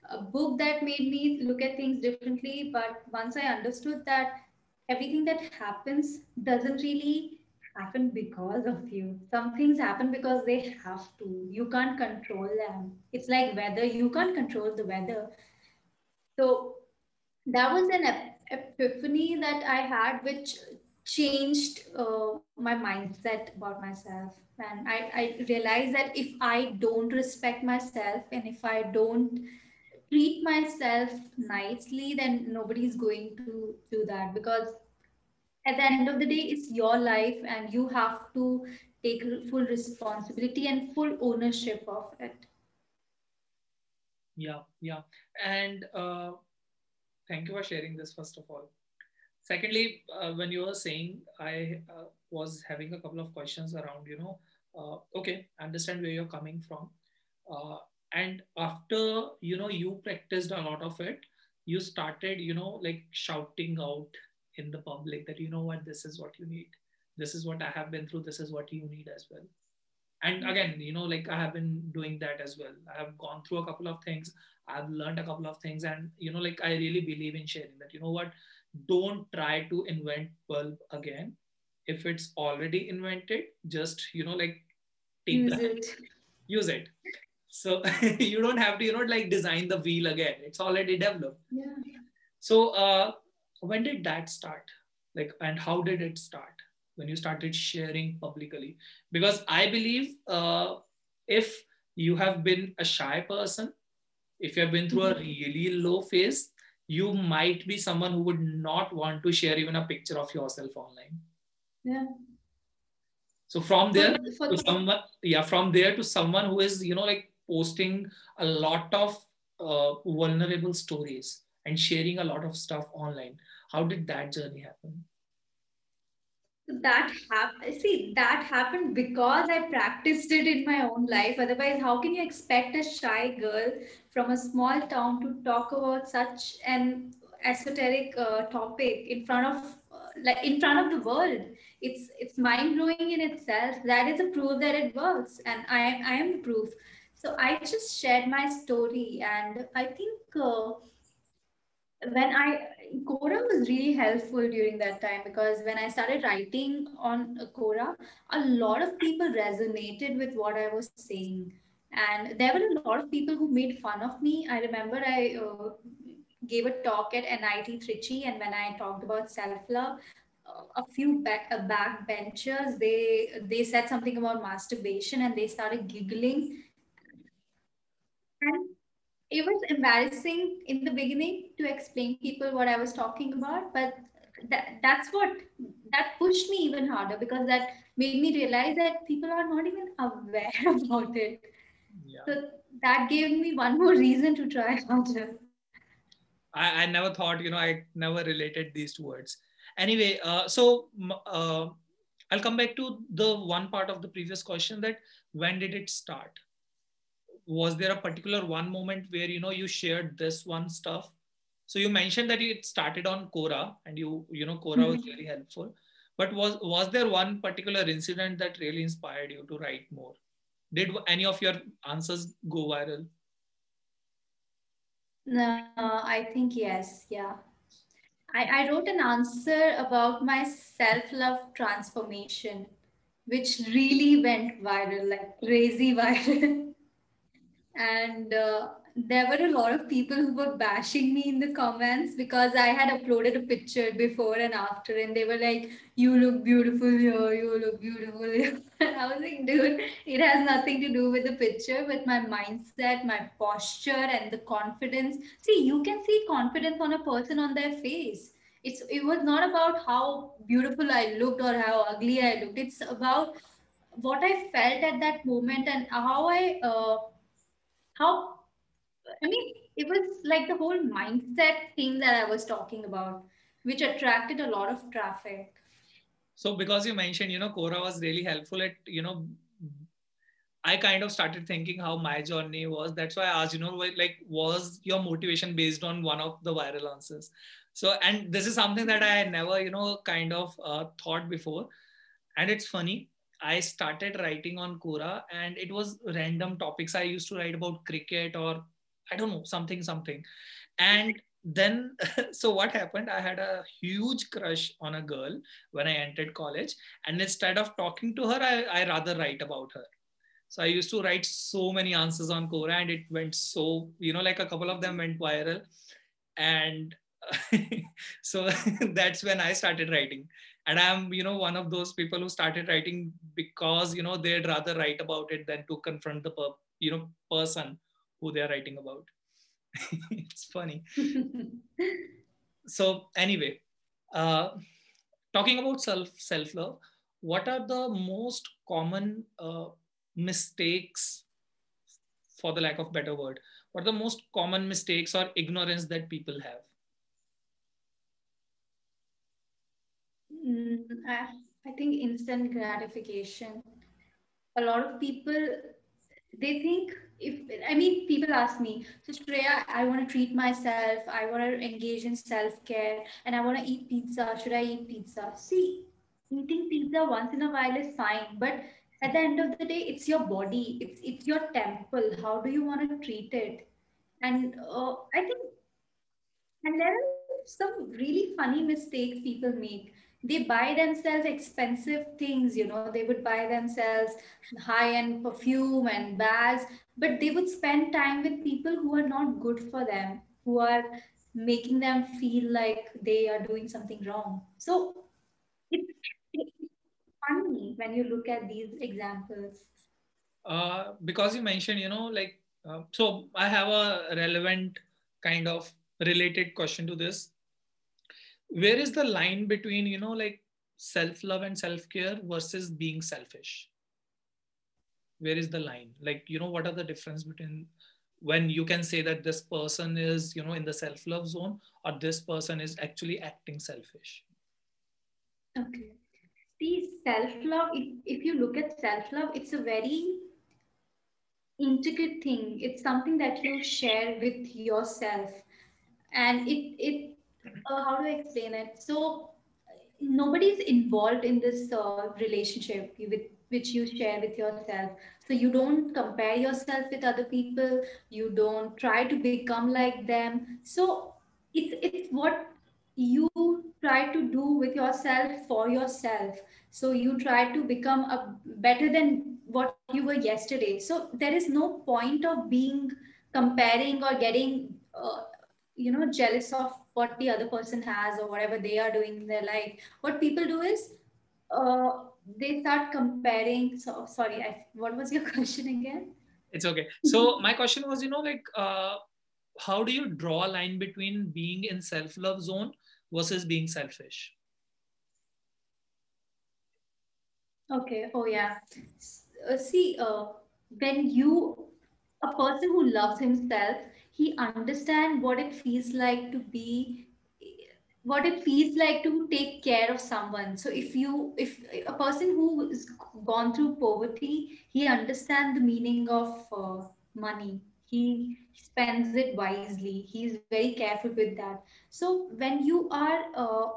a book that made me look at things differently but once i understood that everything that happens doesn't really happen because of you. Some things happen because they have to. You can't control them. It's like weather. You can't control the weather. So that was an epiphany that i had which changed uh, my mindset about myself and I, I realized that if i don't respect myself and if i don't treat myself nicely then nobody's going to do that because at the end of the day it's your life and you have to take full responsibility and full ownership of it. Yeah yeah. And uh, thank you for sharing this first of all. Secondly uh, when you were saying i uh, was having a couple of questions around you know uh, okay understand where you're coming from. Uh, and after you know you practiced a lot of it you started you know like shouting out in the public that you know what this is what you need. This is what i have been through. This is what you need as well. And again you know like i have been doing that as well. I have gone through a couple of things. I've learned a couple of things. And you know like i really believe in sharing that you know what don't try to invent bulb again if it's already invented just you know like use that, it. Use it. So *laughs* you don't have to you know like design the wheel again. It's already developed. Yeah. So uh when did that start? Like and how did it start? When you started sharing publicly? Because i believe uh if you have been a shy person if you have been through a mm-hmm. really low phase you might be someone who would not want to share even a picture of yourself online yeah so from there to someone yeah from there to someone who is you know like posting a lot of uh, vulnerable stories and sharing a lot of stuff online. How did that journey happen? that happened see that happened because i practiced it in my own life otherwise how can you expect a shy girl from a small town to talk about such an esoteric uh, topic in front of like in front of the world. It's it's mind blowing in itself. That is a proof that it works and i i am the proof. So i just shared my story and i think uh, when I Quora was really helpful during that time because when I started writing on Quora, a lot of people resonated with what I was saying, and there were a lot of people who made fun of me. I remember I uh, gave a talk at NIT Trichy, and when I talked about self love, uh, a few back uh, backbenchers they they said something about masturbation, and they started giggling. And it was embarrassing in the beginning to explain people what I was talking about, but that, that's what that pushed me even harder because that made me realize that people are not even aware *laughs* about it. Yeah. So that gave me one more reason to try harder. I, I never thought, you know, I never related these two words. Anyway, uh, so uh, I'll come back to the one part of the previous question that when did it start? was there a particular one moment where you know you shared this one stuff so you mentioned that it started on Quora and you you know Quora mm-hmm. was really helpful but was was there one particular incident that really inspired you to write more did any of your answers go viral no i think yes yeah. I, I wrote an answer about my self-love transformation which really went viral like crazy *laughs* viral. And uh, there were a lot of people who were bashing me in the comments because I had uploaded a picture before and after, and they were like, "You look beautiful here. You look beautiful here." *laughs* And I was like, "Dude, it has nothing to do with the picture, with my mindset, my posture, and the confidence." See, you can see confidence on a person on their face. It's it was not about how beautiful I looked or how ugly I looked. It's about what I felt at that moment and how I. Uh, how I mean, it was like the whole mindset thing that I was talking about, which attracted a lot of traffic. So, because you mentioned, you know, Quora was really helpful at, you know, I kind of started thinking how my journey was. That's why I asked, you know, like, was your motivation based on one of the viral answers? So, and this is something that I never, you know, kind of uh, thought before. And it's funny I started writing on Quora and it was random topics. I used to write about cricket or I don't know, something, something. And then, *laughs* so what happened? I had a huge crush on a girl when I entered college. And instead of talking to her, I, I rather write about her. So I used to write so many answers on Quora and it went so, you know, like a couple of them went viral. And *laughs* so *laughs* that's when I started writing and i'm you know one of those people who started writing because you know they'd rather write about it than to confront the per- you know person who they're writing about. *laughs* It's funny. *laughs* So anyway uh, talking about self self love what are the most common uh, mistakes for the lack of better word what are the most common mistakes or ignorance that people have? Mm, I, I think instant gratification. A lot of people, they think if I mean, people ask me, so Shreya, I want to treat myself, I want to engage in self care, and I want to eat pizza. Should I eat pizza? See, eating pizza once in a while is fine, but at the end of the day, it's your body, it's it's your temple. How do you want to treat it? And uh, I think, and there are some really funny mistakes people make they buy themselves expensive things you know they would buy themselves high end perfume and bags but they would spend time with people who are not good for them who are making them feel like they are doing something wrong. So it's, funny when you look at these examples. Uh, because you mentioned you know like uh, so i have a relevant kind of related question to this where is the line between you know like self love and self care versus being selfish? Where is the line? Like you know what are the difference between when you can say that this person is you know in the self love zone or this person is actually acting selfish? Okay. See self love if, if you look at self love it's a very intricate thing. It's something that you share with yourself. And it it uh, how do i explain it? So nobody's involved in this uh, relationship with which you share with yourself. So you don't compare yourself with other people. You don't try to become like them. So it's it's what you try to do with yourself for yourself. So you try to become a better than what you were yesterday. So there is no point of being comparing or getting uh, you know jealous of what the other person has or whatever they are doing in their life. What people do is uh, they start comparing so sorry I, what was your *laughs* question again? It's okay. So my question was you know like uh, how do you draw a line between being in self love zone versus being selfish? Okay oh yeah. Uh, see uh, when you a person who loves himself he understands what it feels like to be what it feels like to take care of someone. So if you if a person who has gone through poverty he understands the meaning of uh, money. He spends it wisely. He's very careful with that. So when you are uh,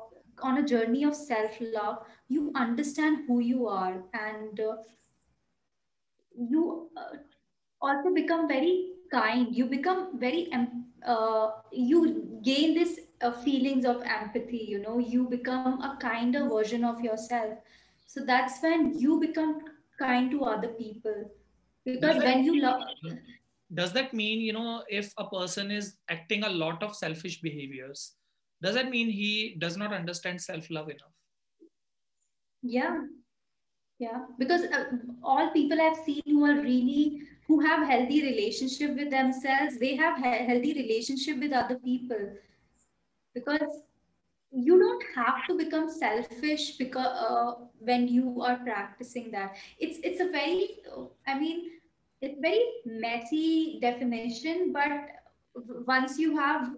on a journey of self love you understand who you are and uh, you uh, also become very kind you become very uh, you gain this uh, feelings of empathy you know you become a kinder version of yourself. So that's when you become kind to other people. Because when you love does that mean you know if a person is acting a lot of selfish behaviors does that mean he does not understand self love enough? Yeah. Yeah. Because uh, all people i've seen who are really who have healthy relationship with themselves they have he- healthy relationship with other people. Because you don't have to become selfish because uh, when you are practicing that. It's it's a very i mean it's very messy definition but once you have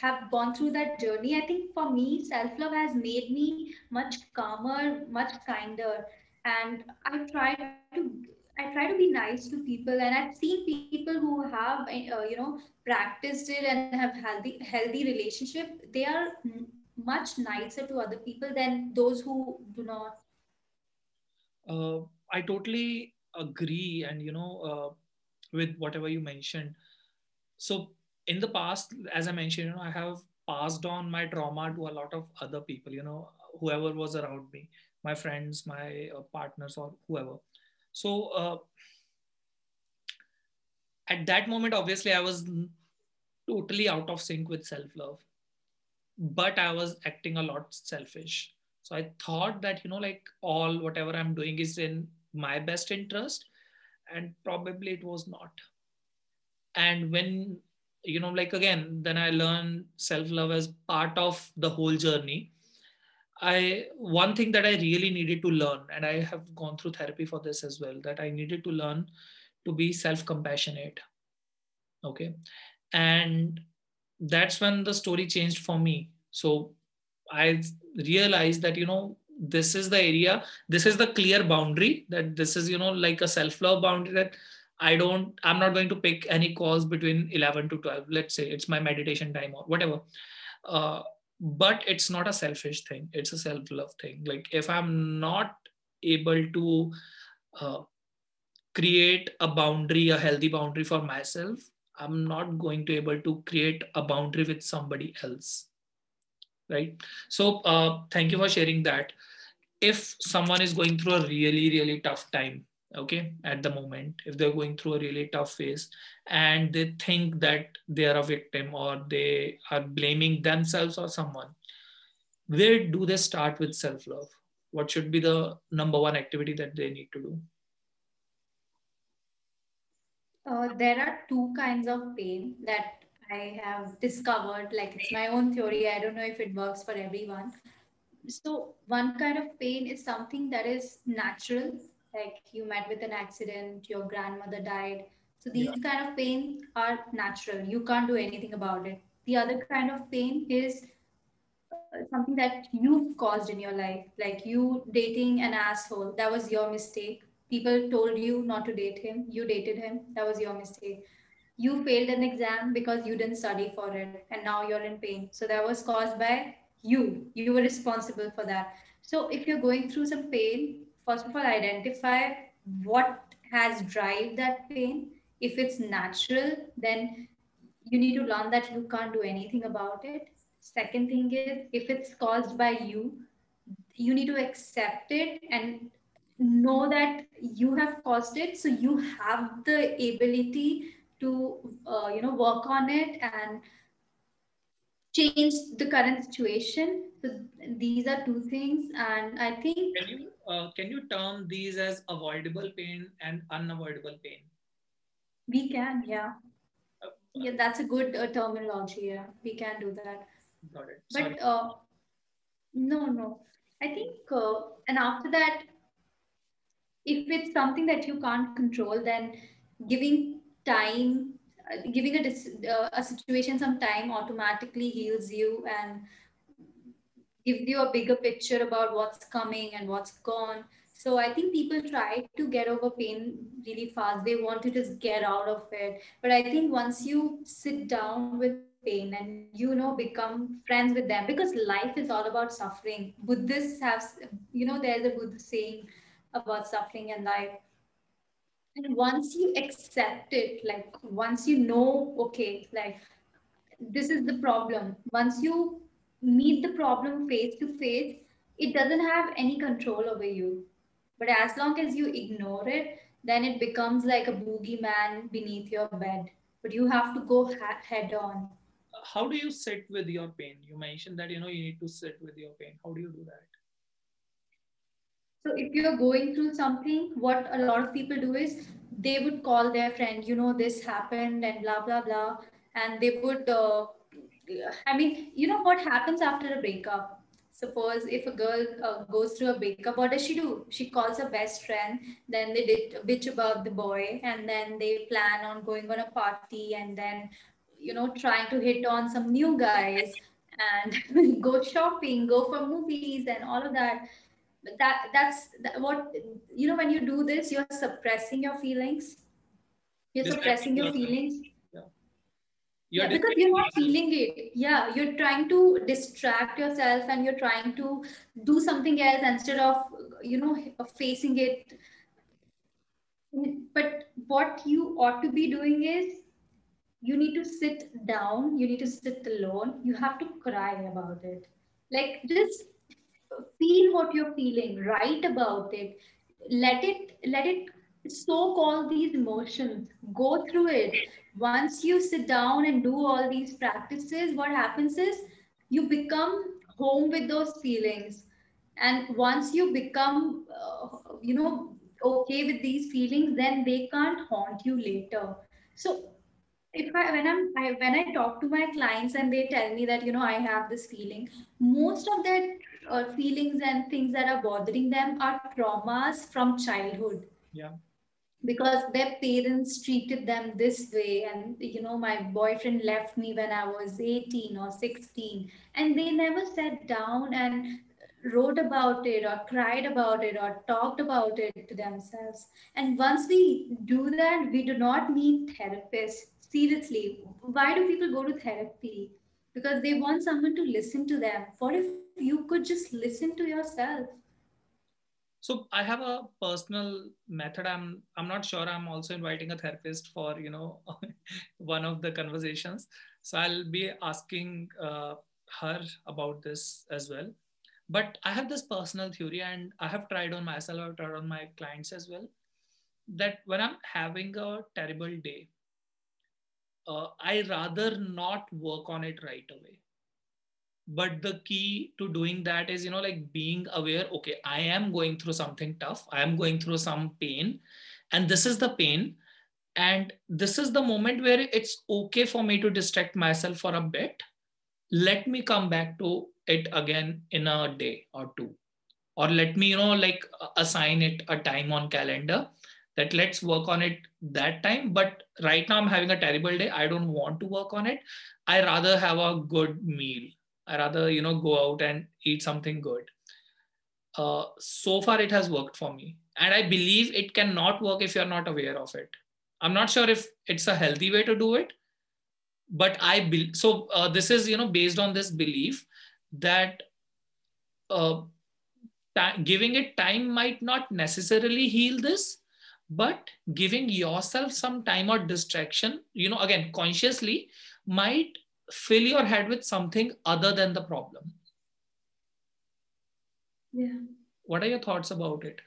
have gone through that journey i think for me self love has made me much calmer much kinder. And i try to I try to be nice to people, and I've seen people who have, uh, you know, practiced it and have healthy healthy relationship. They are much nicer to other people than those who do not. Uh, I totally agree, and you know, uh, with whatever you mentioned. So in the past, as I mentioned, you know, I have passed on my trauma to a lot of other people. You know, whoever was around me, my friends, my uh, partners, or whoever so uh, at that moment obviously i was totally out of sync with self love but i was acting a lot selfish. So i thought that you know like all whatever i'm doing is in my best interest and probably it was not. And when you know like again then i learned self love as part of the whole journey I one thing that I really needed to learn, and I have gone through therapy for this as well, that I needed to learn to be self-compassionate. Okay. And that's when the story changed for me. So I realized that, you know, this is the area, this is the clear boundary that this is, you know, like a self-love boundary that I don't, I'm not going to pick any calls between 11 to 12. Let's say it's my meditation time or whatever. Uh, but it's not a selfish thing. It's a self-love thing. Like if i'm not able to uh, create a boundary a healthy boundary for myself i'm not going to able to create a boundary with somebody else. Right? So uh, thank you for sharing that. If someone is going through a really really tough time okay at the moment if they're going through a really tough phase and they think that they are a victim or they are blaming themselves or someone where do they start with self love what should be the number one activity that they need to do? Uh, there are two kinds of pain that i have discovered. Like it's my own theory. I don't know if it works for everyone. So one kind of pain is something that is natural like you met with an accident your grandmother died So these yeah. kind of pain are natural. You can't do anything about it. The other kind of pain is uh, something that you've caused in your life, like you dating an asshole. That was your mistake. People told you not to date him. You dated him. That was your mistake. You failed an exam because you didn't study for it, and now you're in pain. So that was caused by you. You were responsible for that. So if you're going through some pain, first of all, identify what has drive that pain. If it's natural, then you need to learn that you can't do anything about it. Second thing is if it's caused by you, you need to accept it and know that you have caused it. So you have the ability to uh, you know work on it and change the current situation. So these are two things, and I think. Can you uh, can you term these as avoidable pain and unavoidable pain? We can, yeah. Uh, yeah, that's a good uh, terminology. Yeah, we can do that. Got it. Sorry. But uh, no, no. I think, uh, and after that, if it's something that you can't control, then giving time giving a, uh, a situation some time automatically heals you and gives you a bigger picture about what's coming and what's gone. So i think people try to get over pain really fast. They want to just get out of it. But i think once you sit down with pain and you know become friends with them because life is all about suffering. Buddhists have you know there's a buddhist saying about suffering and life. And once you accept it like once you know okay like this is the problem. Once you meet the problem face to face it doesn't have any control over you. But as long as you ignore it then it becomes like a boogeyman beneath your bed. But you have to go ha- head on. How do you sit with your pain? You mentioned that you know you need to sit with your pain. How do you do that? So if you're going through something, what a lot of people do is they would call their friend, you know, this happened and blah, blah, blah. And they would, uh, I mean, you know what happens after a breakup? Suppose if a girl uh, goes through a breakup, what does she do? She calls her best friend, then they did bitch about the boy, and then they plan on going on a party and then, you know, trying to hit on some new guys and *laughs* go shopping, go for movies and all of that But that that's that, what you know when you do this you're suppressing your feelings you're suppressing your feelings. You're yeah, because you're not feeling it. Yeah you're trying to distract yourself and you're trying to do something else instead of you know facing it. But what you ought to be doing is you need to sit down you need to sit alone. You have to cry about it. Like just feel what you're feeling write about it. Let it let it soak all these emotions go through it once you sit down and do all these practices what happens is you become home with those feelings and once you become uh, you know okay with these feelings then they can't haunt you later so if I when I'm I, when I talk to my clients and they tell me that you know I have this feeling, most of their uh, feelings and things that are bothering them are traumas from childhood. Yeah. Because their parents treated them this way, and you know, my boyfriend left me when I was 18 or 16, and they never sat down and wrote about it or cried about it or talked about it to themselves. And once we do that, we do not need therapists. Seriously why do people go to therapy? Because they want someone to listen to them. What if you could just listen to yourself so i have a personal method. I'm i'm not sure i'm also inviting a therapist for you know *laughs* one of the conversations. So i'll be asking uh, her about this as well. But i have this personal theory and i have tried on myself i've tried on my clients as well that when i'm having a terrible day uh, I rather not work on it right away. But the key to doing that is, you know, like being aware, okay, I am going through something tough. I am going through some pain. And this is the pain. And this is the moment where it's okay for me to distract myself for a bit. Let me come back to it again in a day or two. Or let me, you know, like assign it a time on calendar that let's work on it that time but right now i'm having a terrible day i don't want to work on it i rather have a good meal i rather you know go out and eat something good. Uh, so far it has worked for me. And i believe it cannot work if you're not aware of it. I'm not sure if it's a healthy way to do it but i be- so uh, this is you know based on this belief that uh, giving it time might not necessarily heal this but giving yourself some time or distraction you know again consciously might fill your head with something other than the problem yeah what are your thoughts about it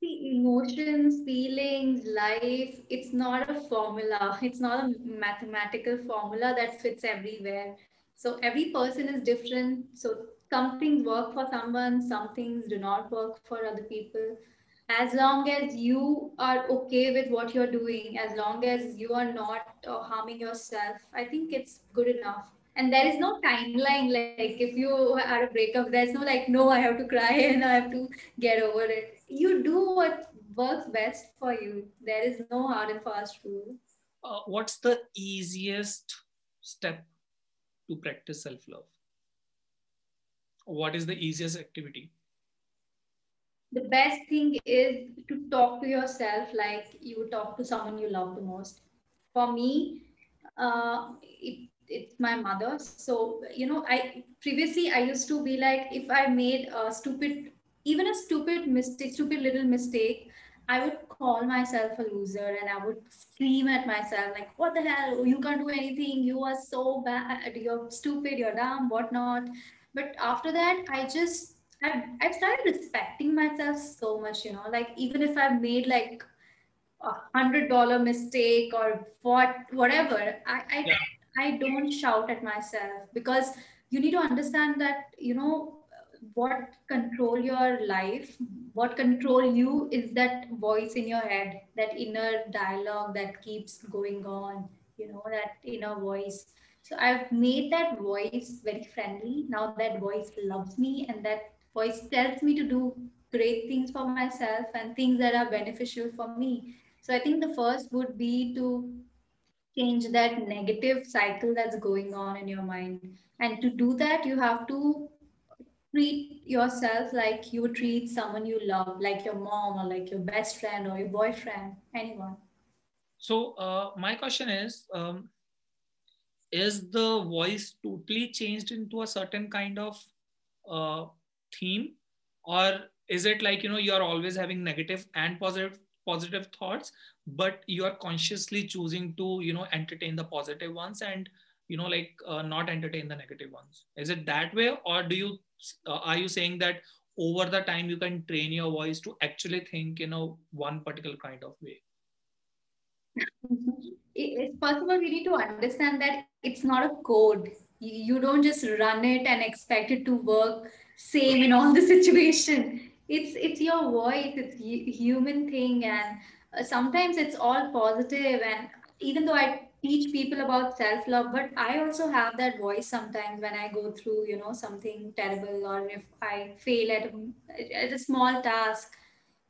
See, emotions, feelings, life, it's not a formula. It's not a mathematical formula that fits everywhere. So every person is different. So some things work for someone, some things do not work for other people. As long as you are okay with what you're doing, as long as you are not uh, harming yourself, I think it's good enough. And there is no timeline. Like if you are a breakup, there's no like, no, I have to cry *laughs* and I have to get over it. You do what works best for you. There is no hard and fast rule. Uh, what's the easiest step to practice self love? What is the easiest activity? The best thing is to talk to yourself like you talk to someone you love the most. For me, uh, it, it's my mother. So, you know, I previously I used to be like, if I made a stupid, even a stupid mistake, stupid little mistake, I would call myself a loser and I would scream at myself, like, what the hell? You can't do anything. You are so bad. You're stupid. You're dumb, whatnot. But after that, I just, I've, I've started respecting myself so much, you know, like, even if I've made like a hundred dollar mistake or what, whatever, I, I, yeah. I don't shout at myself because you need to understand that, you know, what control your life what control you is that voice in your head that inner dialogue that keeps going on you know that inner voice so i've made that voice very friendly now that voice loves me and that voice tells me to do great things for myself and things that are beneficial for me so i think the first would be to change that negative cycle that's going on in your mind and to do that you have to treat yourself like you treat someone you love, like your mom or like your best friend or your boyfriend, anyone. So, uh, my question is um, Is the voice totally changed into a certain kind of uh, theme? Or is it like, you know, you're always having negative and positive positive thoughts but you are consciously choosing to you know entertain the positive ones and you know like uh, not entertain the negative ones? Is it that way? Or do you uh, are you saying that over the time you can train your voice to actually think in a one particular kind of way? *laughs* It's possible we need to understand that it's not a code. You don't just run it and expect it to work same in all the *laughs* situation. It's it's your voice it's human thing and uh, sometimes it's all positive and even though i teach people about self love but i also have that voice sometimes when i go through you know something terrible or if i fail at a, at a small task.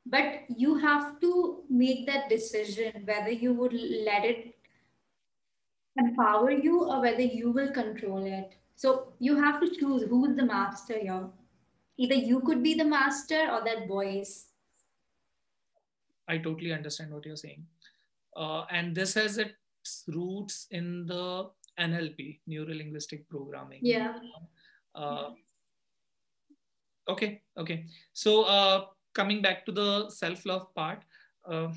But you have to make that decision whether you would let it empower you or whether you will control it. So you have to choose who's the master here either you could be the master or that voice i totally understand what you're saying uh, and this has its roots in the NLP, neuro linguistic programming. Yeah. Uh, okay. Okay. So uh, coming back to the self love part, uh,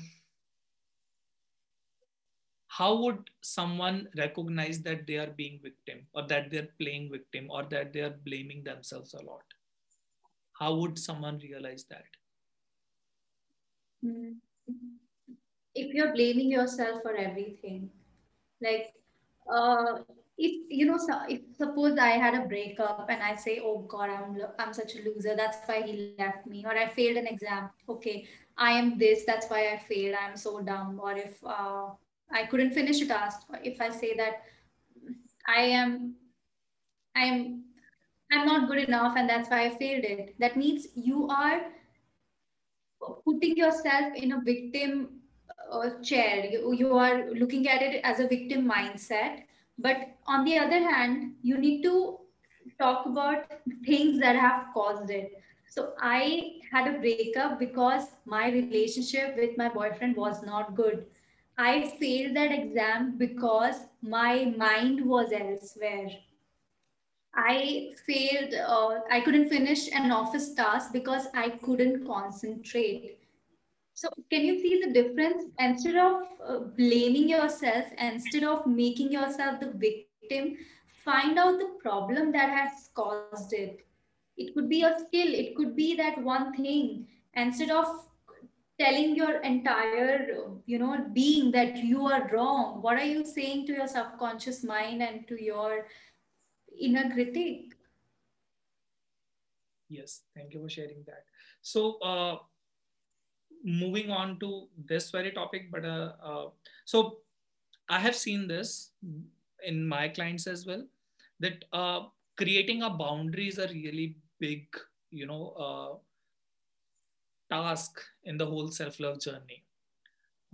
how would someone recognize that they are being victim or that they're playing victim or that they are blaming themselves a lot? How would someone realize that? Mm-hmm. If you're blaming yourself for everything, like uh, if you know if suppose i had a breakup and i say oh god i'm i'm such a loser. That's why he left me. Or i failed an exam. Okay i am this. That's why i failed. I'm so dumb. Or if uh, i couldn't finish a task. If i say that i am i am i'm not good enough and that's why i failed it that means you are putting yourself in a victim uh, chair. You, you are looking at it as a victim mindset. But on the other hand, you need to talk about things that have caused it. So I had a breakup because my relationship with my boyfriend was not good. I failed that exam because my mind was elsewhere. I failed, uh, I couldn't finish an office task because I couldn't concentrate. So, can you see the difference? Instead of uh, blaming yourself, instead of making yourself the victim, find out the problem that has caused it. It could be a skill, it could be that one thing. Instead of telling your entire you know being that you are wrong what are you saying to your subconscious mind and to your inner critic. Yes thank you for sharing that. So uh, moving on to this very topic but uh, uh, so i have seen this in my clients as well that uh, creating a boundary is a really big you know uh, task in the whole self-love journey.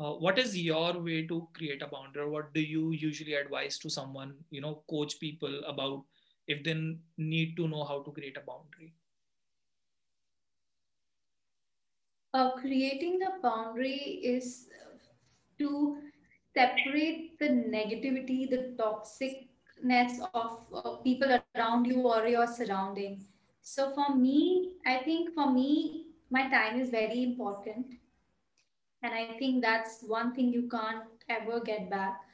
Uh, what is your way to create a boundary what do you usually advise to someone you know coach people about if they need to know how to create a boundary. Uh, creating a boundary is to separate the negativity the toxicness of uh, people around you or your surrounding. So for me i think for me my time is very important. And i think that's one thing you can't ever get back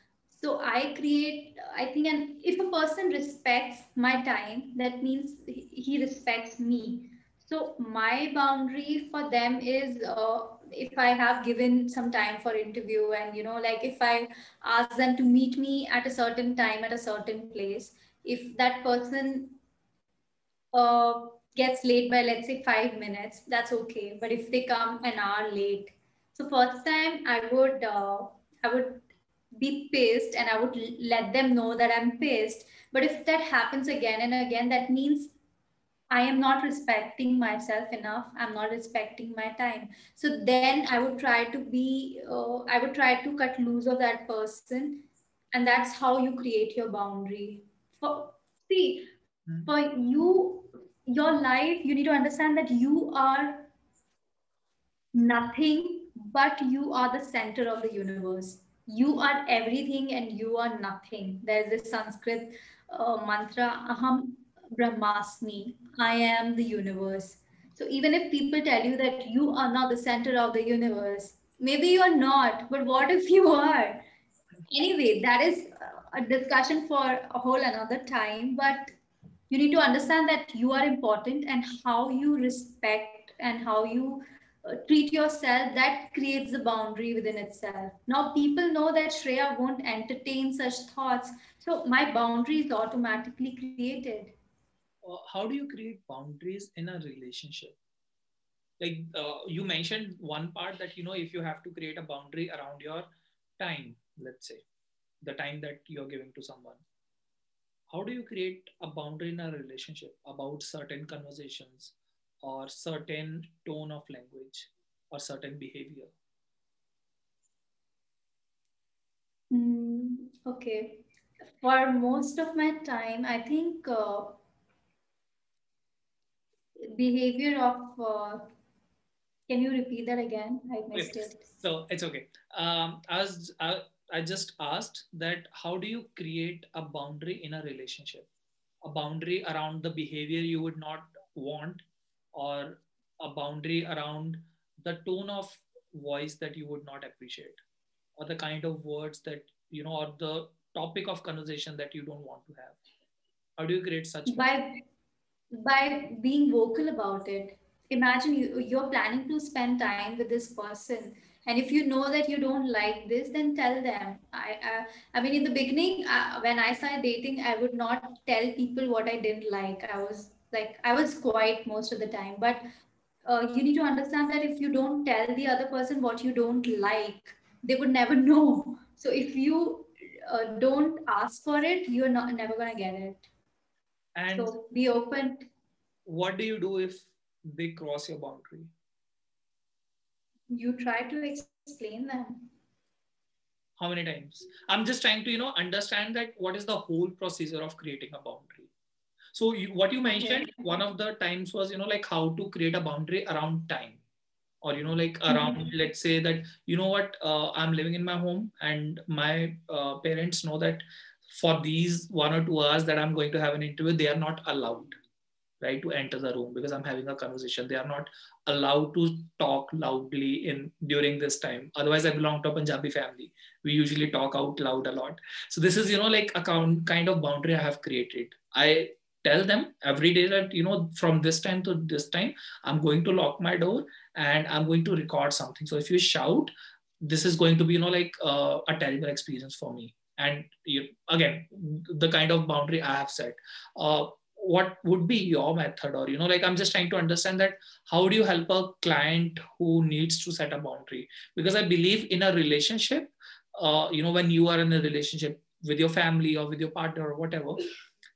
so i create i think and if a person respects my time that means he respects me so my boundary for them is uh, if i have given some time for interview and you know like if i ask them to meet me at a certain time at a certain place if that person uh, gets late by let's say five minutes, that's okay. But if they come an hour late, so first time I would uh, I would be pissed and I would let them know that I'm pissed. But if that happens again and again, that means I am not respecting myself enough. I'm not respecting my time. So then I would try to be, uh, I would try to cut loose of that person. And that's how you create your boundary. For, see, mm-hmm. for you, your life, you need to understand that you are nothing, but you are the center of the universe. You are everything and you are nothing. There's this Sanskrit uh, mantra, Aham Brahmasmi, I am the universe. So even if people tell you that you are not the center of the universe, maybe you're not, but what if you are? Anyway, that is a discussion for a whole another time. But you need to understand that you are important and how you respect and how you uh, treat yourself that creates the boundary within itself. Now people know that shreya won't entertain such thoughts. So my boundary is automatically created. Uh, how do you create boundaries in a relationship? Like uh, you mentioned one part that you know if you have to create a boundary around your time let's say the time that you're giving to someone how do you create a boundary in a relationship about certain conversations or certain tone of language or certain behavior? Mm, okay. For most of my time i think uh, behavior of uh, can you repeat that again? I missed it. So it's okay. Um, as uh, I just asked that how do you create a boundary in a relationship? A boundary around the behavior you would not want, or a boundary around the tone of voice that you would not appreciate, or the kind of words that, you know, or the topic of conversation that you don't want to have. How do you create such? By, by being vocal about it. Imagine you, you're planning to spend time with this person and if you know that you don't like this then tell them i uh, i mean in the beginning uh, when i started dating i would not tell people what i didn't like i was like i was quiet most of the time but uh, you need to understand that if you don't tell the other person what you don't like they would never *laughs* know. So if you uh, don't ask for it you're not never going to get it. And so be open. what do you do if they cross your boundary? You try to explain them. How many times? I'm just trying to you know understand that what is the whole procedure of creating a boundary so you, what you mentioned yeah. one of the times was you know like how to create a boundary around time. Or you know like around mm-hmm. let's say that you know what uh, i'm living in my home and my uh, parents know that for these one or two hours that i'm going to have an interview they are not allowed right to enter the room because i'm having a conversation. They are not allowed to talk loudly in during this time. Otherwise i belong to a punjabi family. We usually talk out loud a lot. So this is you know like a kind of boundary i have created. I tell them every day that you know from this time to this time i'm going to lock my door and i'm going to record something. So if you shout this is going to be you know like uh, a terrible experience for me. And you, again the kind of boundary i have set. Uh, what would be your method? Or you know like i'm just trying to understand that how do you help a client who needs to set a boundary? Because i believe in a relationship uh, you know when you are in a relationship with your family or with your partner or whatever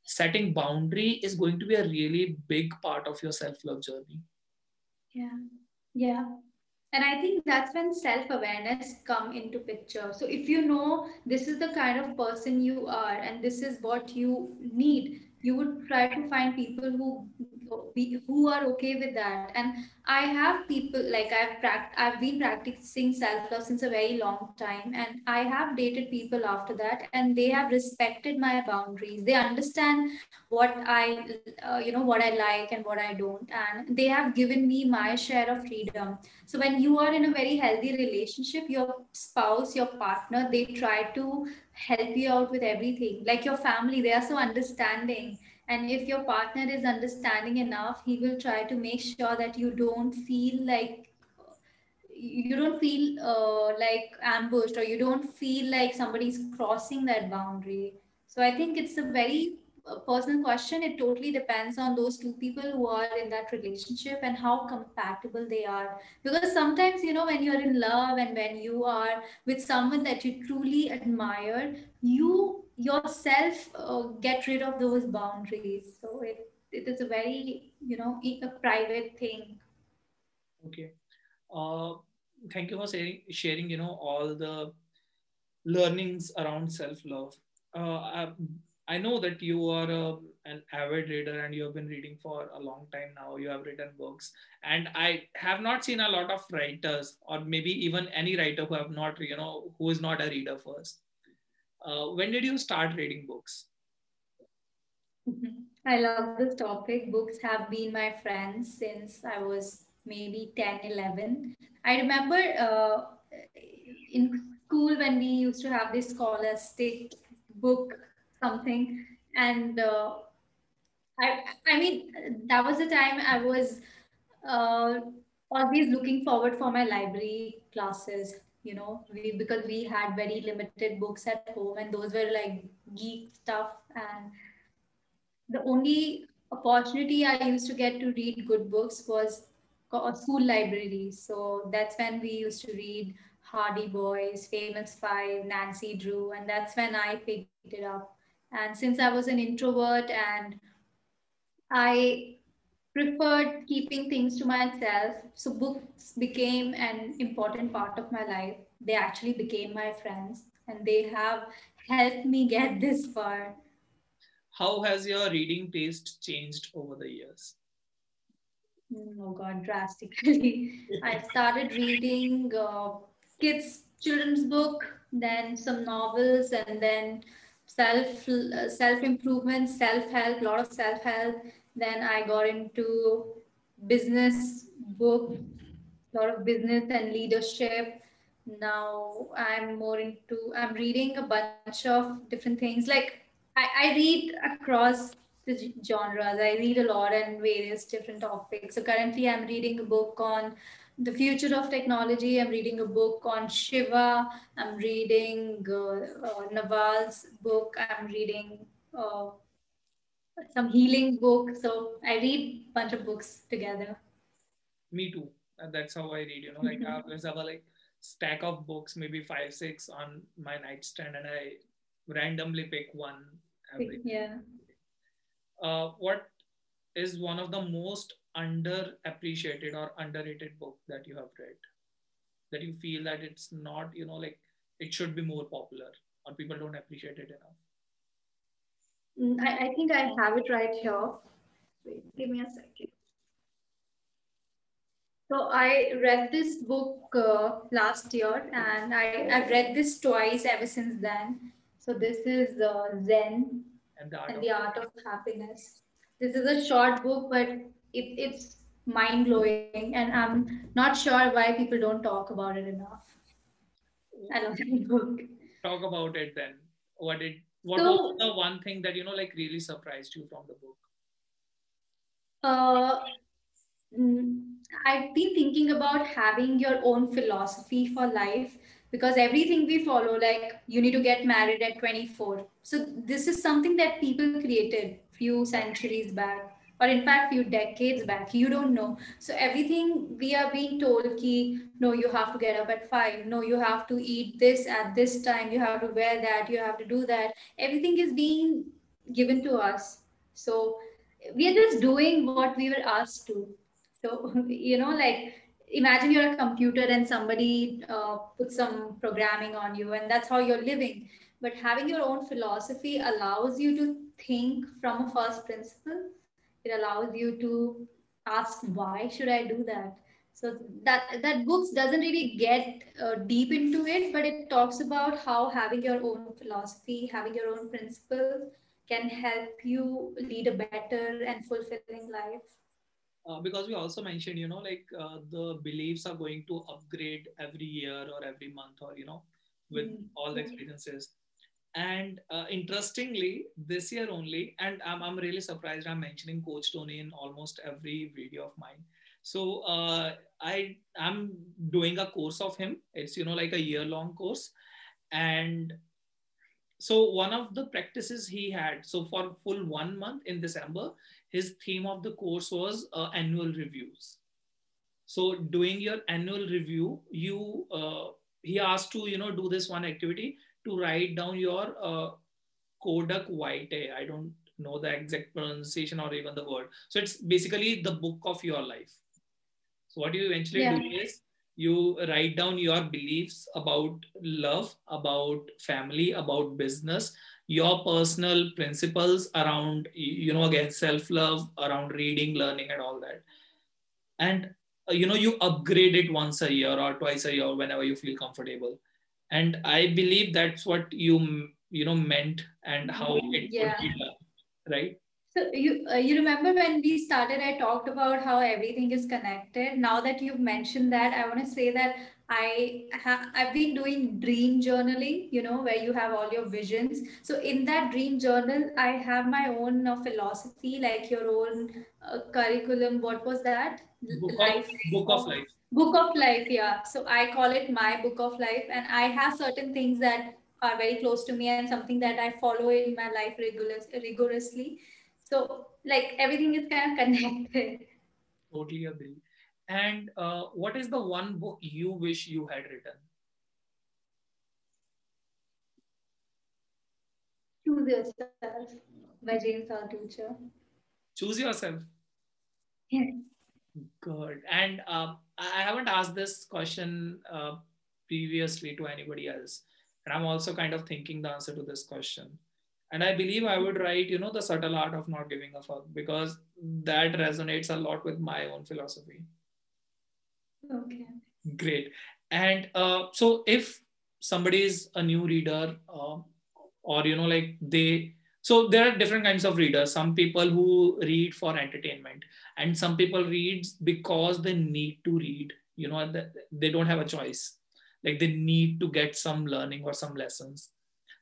setting boundary is going to be a really big part of your self-love journey. Yeah. Yeah. And i think that's when self-awareness come into picture. So if you know this is the kind of person you are and this is what you need you would try to find people who who are okay with that. And i have people like i've pract- i've been practicing self love since a very long time and i have dated people after that and they have respected my boundaries. They understand what i uh, you know what i like and what i don't and they have given me my share of freedom. So when you are in a very healthy relationship your spouse your partner they try to help you out with everything. Like your family they are so understanding and if your partner is understanding enough he will try to make sure that you don't feel like you don't feel uh, like ambushed or you don't feel like somebody's crossing that boundary. So i think it's a very uh, personal question. It totally depends on those two people who are in that relationship and how compatible they are. Because sometimes you know when you're in love and when you are with someone that you truly admire you yourself uh, get rid of those boundaries. So it, it is a very you know a private thing. Okay. Uh, thank you for sharing, sharing you know all the learnings around self-love. Uh, I, I know that you are a, an avid reader and you have been reading for a long time now. You have written books. And i have not seen a lot of writers or maybe even any writer who have not you know who is not a reader first uh, when did you start reading books? I love this topic. Books have been my friends since I was maybe 10, 11. I remember uh, in school when we used to have this scholastic book, something, and uh, I, I mean, that was the time I was uh, always looking forward for my library classes you know we because we had very limited books at home and those were like geek stuff. And the only opportunity i used to get to read good books was a uh, school library so that's when we used to read hardy boys famous five nancy drew and that's when i picked it up. And since i was an introvert and i preferred keeping things to myself. So books became an important part of my life. They actually became my friends and they have helped me get *laughs* this far. How has your reading taste changed over the years? Hmm, oh God, drastically. *laughs* I started reading uh, kids' children's book, then some novels, and then self uh, self improvement, self help, a lot of self help then I got into business book, a lot of business and leadership. Now I'm more into, I'm reading a bunch of different things. Like I, I read across the genres. I read a lot and various different topics. So currently I'm reading a book on the future of technology. I'm reading a book on Shiva. I'm reading uh, uh, Naval's book. I'm reading uh, some healing book. So I read a bunch of books together. Me too. And That's how I read. You know, like I always have a like stack of books, maybe five, six on my nightstand, and I randomly pick one every. Yeah. Uh, what is one of the most underappreciated or underrated book that you have read? that you feel that it's not you know like it should be more popular or people don't appreciate it enough I, I think i have it right here Wait, give me a second so I read this book uh, last year, and I I've read this twice ever since then. So this is uh, Zen and the art, and of, art of happiness. This is a short book, but it, it's mind blowing, and I'm not sure why people don't talk about it enough. I love that book. talk about it then. What did what So- was the one thing that you know like really surprised you from the book? Uh, I've been thinking about having your own philosophy for life because everything we follow, like you need to get married at 24. So this is something that people created few centuries back, or in fact few decades back. You don't know. So everything we are being told ki no, you have to get up at five. No, you have to eat this at this time. You have to wear that. You have to do that. Everything is being given to us. So we are just doing what we were asked to so *laughs* you know like imagine you're a computer and somebody uh, puts some programming on you and that's how you're living but having your own philosophy allows you to think from a first principle it allows you to ask why should i do that so that that books doesn't really get uh, deep into it but it talks about how having your own philosophy having your own principles can help you lead a better and fulfilling life. Uh, because we also mentioned, you know, like uh, the beliefs are going to upgrade every year or every month or, you know, with Mm, all the experiences. And uh, interestingly, this year only, and I'm, I'm really surprised I'm mentioning Coach Tony in almost every video of mine. So uh, I am doing a course of him. It's, you know, like a year long course. And so one of the practices he had, so for full one month in December, his theme of the course was uh, annual reviews. So doing your annual review, you uh, he asked to you know do this one activity to write down your uh, Kodak Vitae. I don't know the exact pronunciation or even the word. So it's basically the book of your life. So what you eventually Yeah. do is you write down your beliefs about love, about family, about business, your personal principles around you know again self love, around reading, learning, and all that. And uh, you know you upgrade it once a year or twice a year whenever you feel comfortable. And I believe that's what you you know meant and how it Yeah. could be done, right? So you uh, you remember when we started, I talked about how everything is connected. Now that you've mentioned that, I want to say that I ha- I've been doing dream journaling. You know, where you have all your visions. So in that dream journal, I have my own uh, philosophy, like your own uh, curriculum. What was that? Book of, Life book of life. Book of life yeah so i call it my book of life and i have certain things that are very close to me and something that i follow in my life rigorous, rigorously so like everything is kind of *laughs* connected Totally agree. And uh, what is the one book you wish you had written? choose yourself by james altucher Choose yourself. yes Good. And uh, I haven't asked this question uh, previously to anybody else. And I'm also kind of thinking the answer to this question. And I believe I would write, you know, the subtle art of not giving a fuck because that resonates a lot with my own philosophy. okay Great. And uh, so if somebody is a new reader uh, or, you know, like they, so there are different kinds of readers. Some people who read for entertainment and some people read because they need to read, you know, they don't have a choice. Like they need to get some learning or some lessons.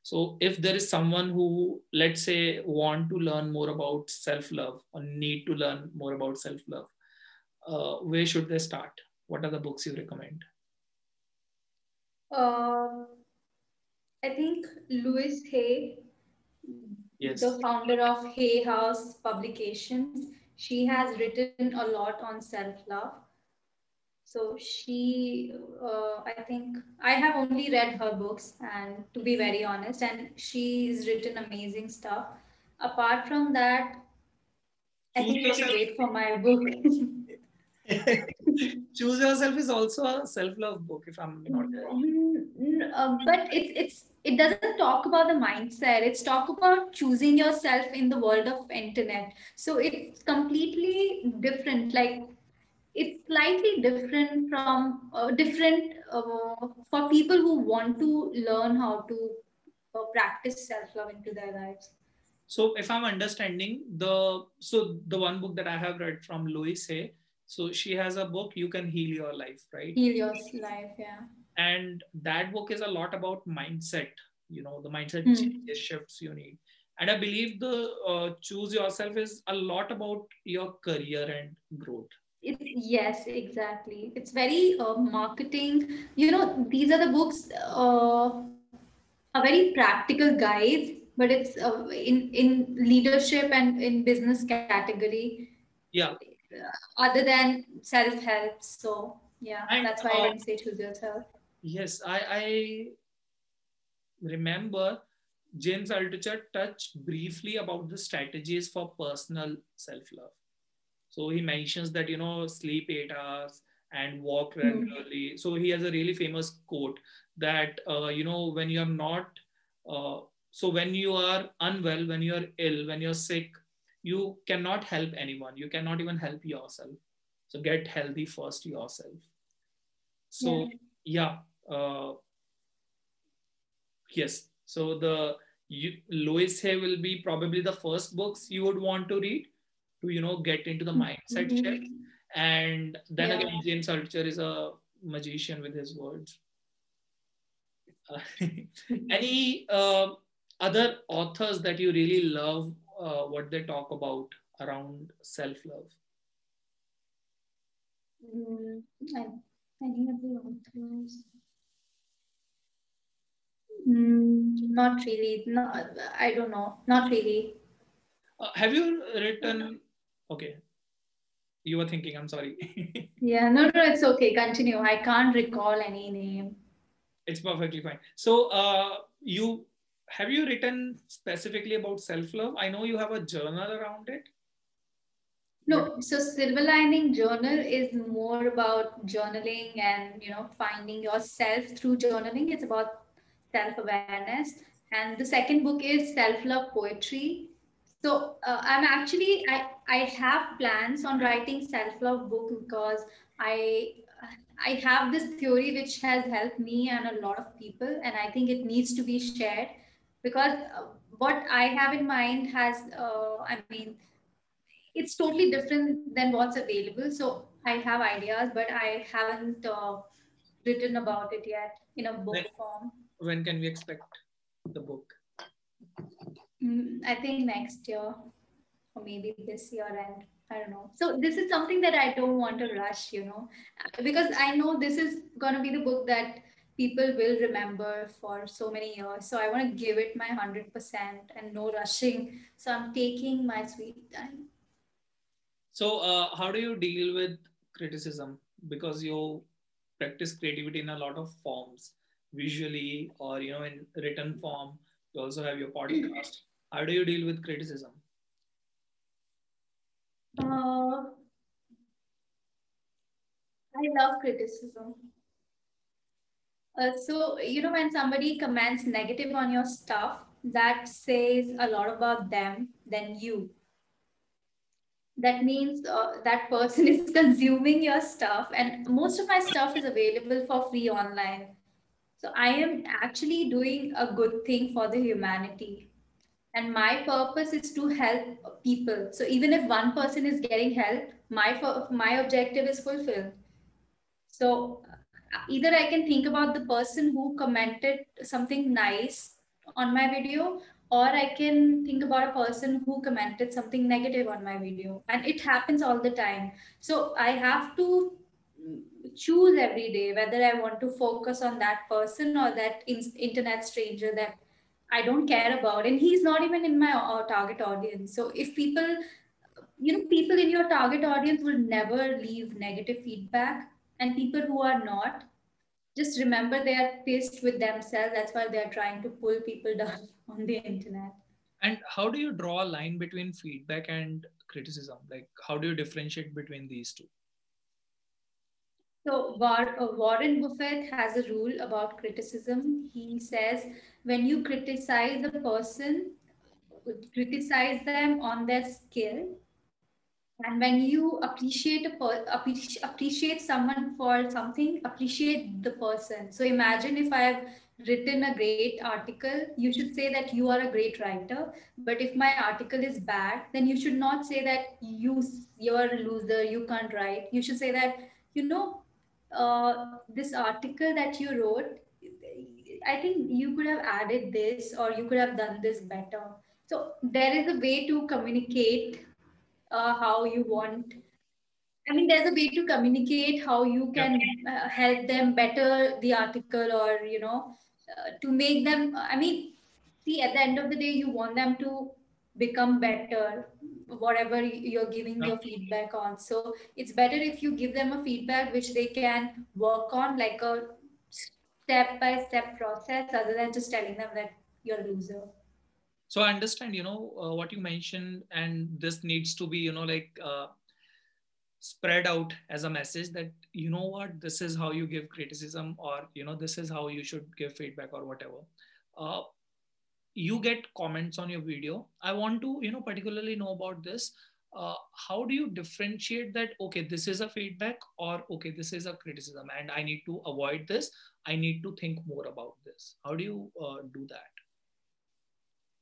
So if there is someone who, let's say, want to learn more about self-love or need to learn more about self-love, uh, where should they start? What are the books you recommend? uh, i think louise hay Yes. the founder of hay house publications she has written a lot on self-love so she uh, i think i have only read her books and to be very honest and she's written amazing stuff apart from that i think yourself. wait for my book *laughs* *laughs* Choose Yourself is also a self-love book, if I'm not wrong. Mm, uh, but it's it's it doesn't talk about the mindset. It's talk about choosing yourself in the world of internet. So it's completely different. Like it's slightly different from uh, different uh, for people who want to learn how to uh, practice self-love into their lives so if i'm understanding the so the one book that i have read from louise hay so she has a book you can heal your life right? Heal your life yeah. And that book is a lot about mindset you know the mindset mm. changes shifts you need. And i believe the uh, choose yourself is a lot about your career and growth. It's, yes exactly. It's very uh, marketing. You know these are the books uh, are very practical guides but it's uh, in in leadership and in business category. Yeah other than self-help so yeah and, that's why uh, i didn't say choose yourself yes i i remember james altucher touched briefly about the strategies for personal self-love so he mentions that you know sleep eight hours and walk hmm. regularly mm. so he has a really famous quote that uh, you know when you're not uh, so when you are unwell when you're ill when you're sick you cannot help anyone. You cannot even help yourself. So get healthy first yourself. So yeah, yeah uh, yes. So the you, Louise Hay will be probably the first books you would want to read to you know get into the mindset mm-hmm. shift. And then yeah. again James Altucher is a magician with his words. Uh, *laughs* any uh, other authors that you really love uh, what they talk about around self love? Mm, I, I think the authors. Mm, not really. No, I don't know. Not really. Uh, have you written? Okay, you were thinking. I'm sorry. *laughs* yeah, no, no, it's okay. Continue. I can't recall any name. It's perfectly fine. So, uh, you have you written specifically about self love? I know you have a journal around it. No, so Silver Lining Journal is more about journaling and you know finding yourself through journaling. It's about self awareness, and the second book is Self Love Poetry. So uh, I'm actually I I have plans on writing self love book because I I have this theory which has helped me and a lot of people, and I think it needs to be shared because uh, what I have in mind has, uh, I mean, it's totally different than what's available. So I have ideas, but I haven't uh, written about it yet in a book when, form. When can we expect the book? Mm, I think next year, or maybe this year and I don't know. So this is something that I don't want to rush, you know, because I know this is going to be the book that people will remember for so many years. So I want to give it my 100% and no rushing. So I'm taking my sweet time. So, uh, how do you deal with criticism? Because you practice creativity in a lot of forms, visually or you know in written form. You also have your podcast. How do you deal with criticism? Uh, I love criticism. Uh, so, you know, when somebody comments negative on your stuff, that says a lot about them than you. That means uh, that person *laughs* is consuming your stuff, and most of my stuff is available for free online. So, I am actually doing a good thing for the humanity. And my purpose is to help people. So, even if one person is getting help, my, my objective is fulfilled. So, either I can think about the person who commented something nice on my video, or I can think about a person who commented something negative on my video. And it happens all the time. So I have to choose every day whether I want to focus on that person or that in- internet stranger that I don't care about. And he's not even in my uh, target audience. So if people, you know, people in your target audience will never leave negative feedback and people who are not just remember they are pissed with themselves. That's why they are trying to pull people down *laughs* on the internet. And how do you draw a line between feedback and criticism? Like how do you differentiate between these two? So War, uh, Warren Buffett has a rule about criticism. He says when you criticize a person, criticize them on their skill, and when you appreciate a per- appreciate, someone for something, appreciate the person. So imagine if I have written a great article, you should say that you are a great writer. But if my article is bad, then you should not say that you you're a loser, you can't write. You should say that you know uh, this article that you wrote, I think you could have added this or you could have done this better. So there is a way to communicate uh, how you want. I mean, there's a way to communicate how you can uh, help them better the article or, you know, uh, to make them, I mean, see, at the end of the day, you want them to become better whatever you're giving your feedback on. So it's better if you give them a feedback which they can work on like a step by step process other than just telling them that you're a loser so i understand you know uh, what you mentioned and this needs to be you know like uh, spread out as a message that you know what this is how you give criticism or you know this is how you should give feedback or whatever. Uh, you get comments on your video. I want to you know particularly know about this. Uh, how do you differentiate that okay this is a feedback or okay this is a criticism and i need to avoid this. I need to think more about this. How do you uh, do that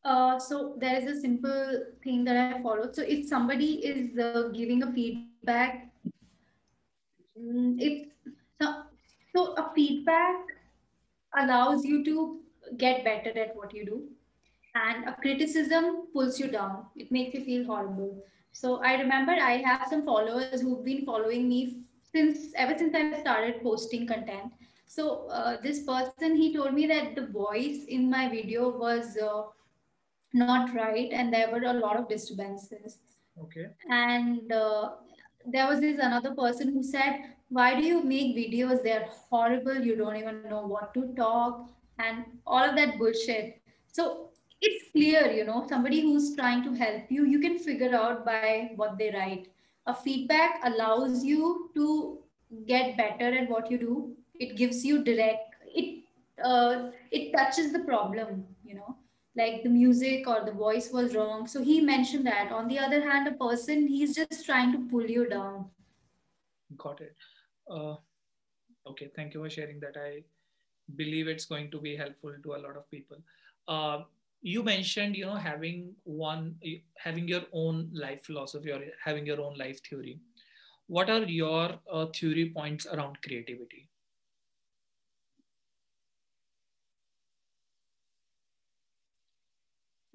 uh, so there is a simple thing that i follow so if somebody is uh, giving a feedback mm, if so, so a feedback allows you to get better at what you do and a criticism pulls you down. It makes you feel horrible. So I remember I have some followers who've been following me since ever since I started posting content. So uh, this person he told me that the voice in my video was uh, not right and there were a lot of disturbances. Okay. And uh, there was this another person who said, "Why do you make videos? They're horrible. You don't even know what to talk." And all of that bullshit. So it's clear, you know, somebody who's trying to help you, you can figure out by what they write. A feedback allows you to get better at what you do. It gives you direct, it uh, it touches the problem, like the music or the voice was wrong. So he mentioned that. On the other hand, a person he's just trying to pull you down. Got it. Uh, okay, thank you for sharing that. I believe it's going to be helpful to a lot of people. Uh, you mentioned you know having one having your own life philosophy or having your own life theory what are your uh, theory points around creativity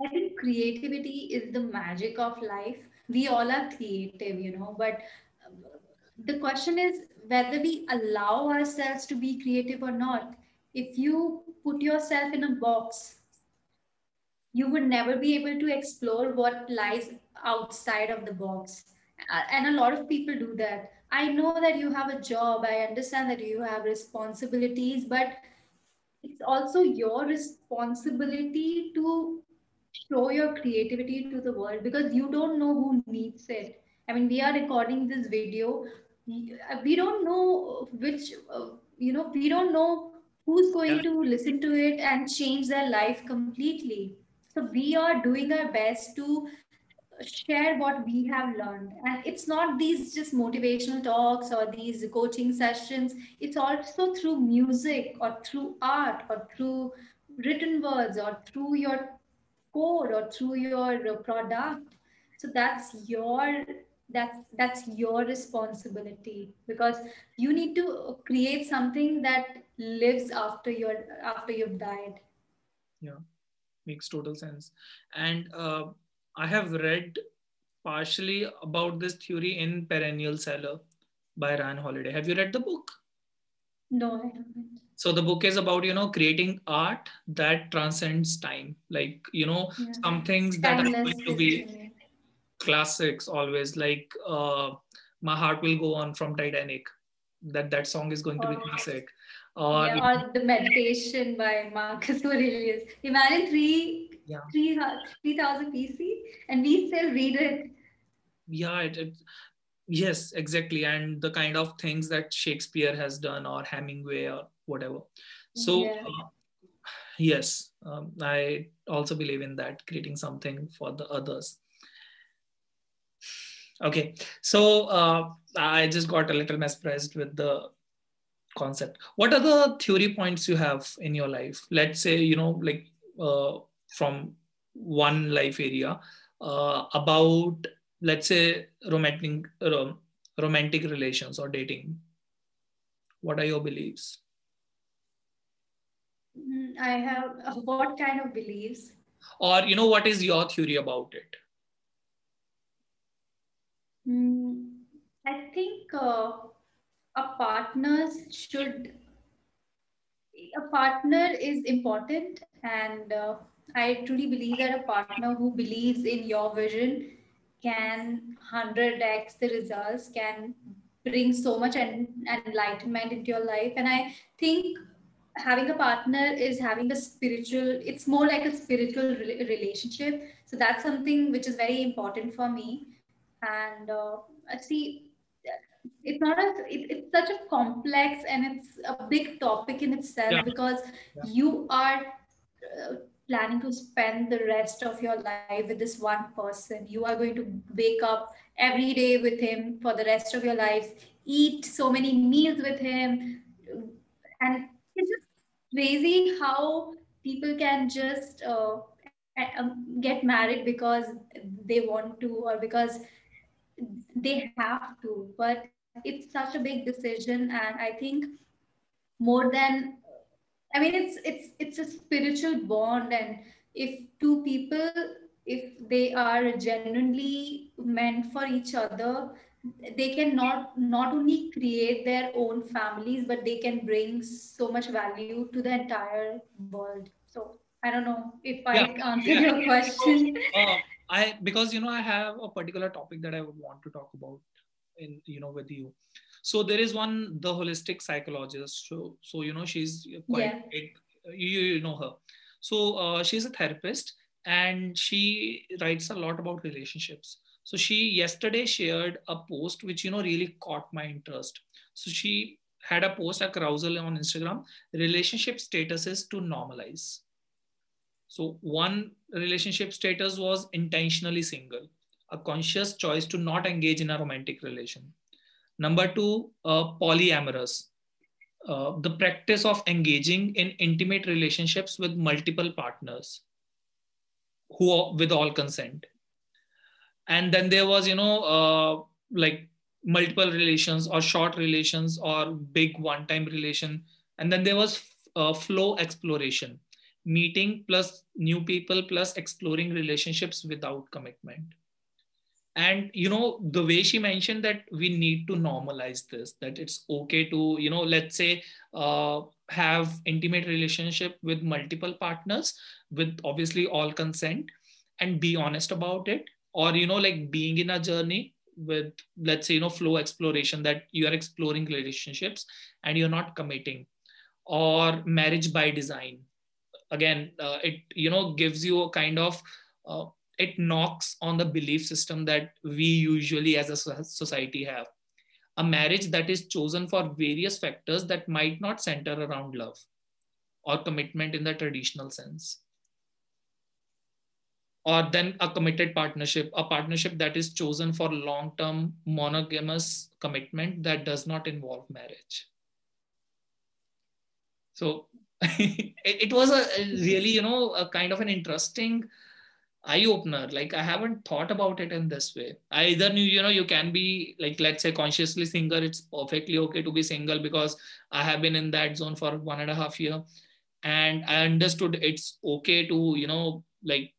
i think creativity is the magic of life. We all are creative you know but uh, the question is whether we allow ourselves to be creative or not. If you put yourself in a box you would never be able to explore what lies outside of the box. Uh, and a lot of people do that. I know that you have a job. I understand that you have responsibilities but it's also your responsibility to show your creativity to the world because you don't know who needs it i mean we are recording this video we don't know which uh, you know we don't know who's going yeah. to listen to it and change their life completely so we are doing our best to share what we have learned. And it's not these just motivational talks or these coaching sessions. It's also through music or through art or through written words or through your code or through your product. So that's your that's that's your responsibility because you need to create something that lives after your after you've died yeah makes total sense. And uh, I have read partially about this theory in Perennial Seller by Ryan Holiday. Have you read the book? No, I haven't. So the book is about you know creating art that transcends time. Like you know yeah. some things that are going to be classics always. Like uh, "My Heart Will Go On" from Titanic. That that song is going to be oh. classic or, yeah, or the meditation by Marcus *laughs* Aurelius. Imagine three, yeah. three, 3000 BC and we still read it. Yeah, it, it, yes exactly and the kind of things that shakespeare has done or hemingway or whatever. So Yeah. uh, yes um, i also believe in that creating something for the others. Okay so uh, i just got a little mesmerized with the concept. What are the theory points you have in your life? Let's say you know like uh, from one life area uh, about let's say romantic rom- romantic relations or dating. What are your beliefs I have uh, what kind of beliefs? or you know what is your theory about it? Mm, I think uh, a partner should a partner is important and uh, i truly believe that a partner who believes in your vision can 100x the results can bring so much en- enlightenment into your life. And i think having a partner is having a spiritual it's more like a spiritual re- relationship. So that's something which is very important for me. And uh, I see it's not a it, it's such a complex and it's a big topic in itself yeah. because yeah. you are uh, planning to spend the rest of your life with this one person. You are going to wake up every day with him for the rest of your lives eat so many meals with him. And crazy how people can just uh, um, get married because they want to or because they have to. But it's such a big decision and i think more than i mean it's it's it's a spiritual bond and if two people if they are genuinely meant for each other they can not not only create their own families but they can bring so much value to the entire world. So i don't know if i yeah. answered yeah. your question. Uh, i because you know i have a particular topic that i would want to talk about in you know with you. So there is one the holistic psychologist. So so you know she's quite yeah. big. You, you know her. So uh, she's a therapist and she writes a lot about relationships so she yesterday shared a post which you know really caught my interest. So she had a post a carousel on instagram relationship statuses to normalize. So one relationship status was intentionally single a conscious choice to not engage in a romantic relation. Number two, uh, polyamorous, uh, the practice of engaging in intimate relationships with multiple partners who with all consent. And then there was, you know, uh, like multiple relations or short relations or big one-time relation. And then there was uh, flow exploration, meeting plus new people plus exploring relationships without commitment and you know the way she mentioned that we need to normalize this that it's okay to you know let's say uh, have intimate relationship with multiple partners with obviously all consent and be honest about it or you know like being in a journey with let's say you know flow exploration that you are exploring relationships and you're not committing. Or marriage by design. Again uh, it you know gives you a kind of uh, it knocks on the belief system that we usually as a society have. A marriage that is chosen for various factors that might not center around love or commitment in the traditional sense or then a committed partnership a partnership that is chosen for long term monogamous commitment that does not involve marriage. So *laughs* it, was a really you know a kind of an interesting eye opener like i haven't thought about it in this way. I either knew you know you can be like let's say consciously single. It's perfectly okay to be single because i have been in that zone for one and a half year. And i understood it's okay to you know like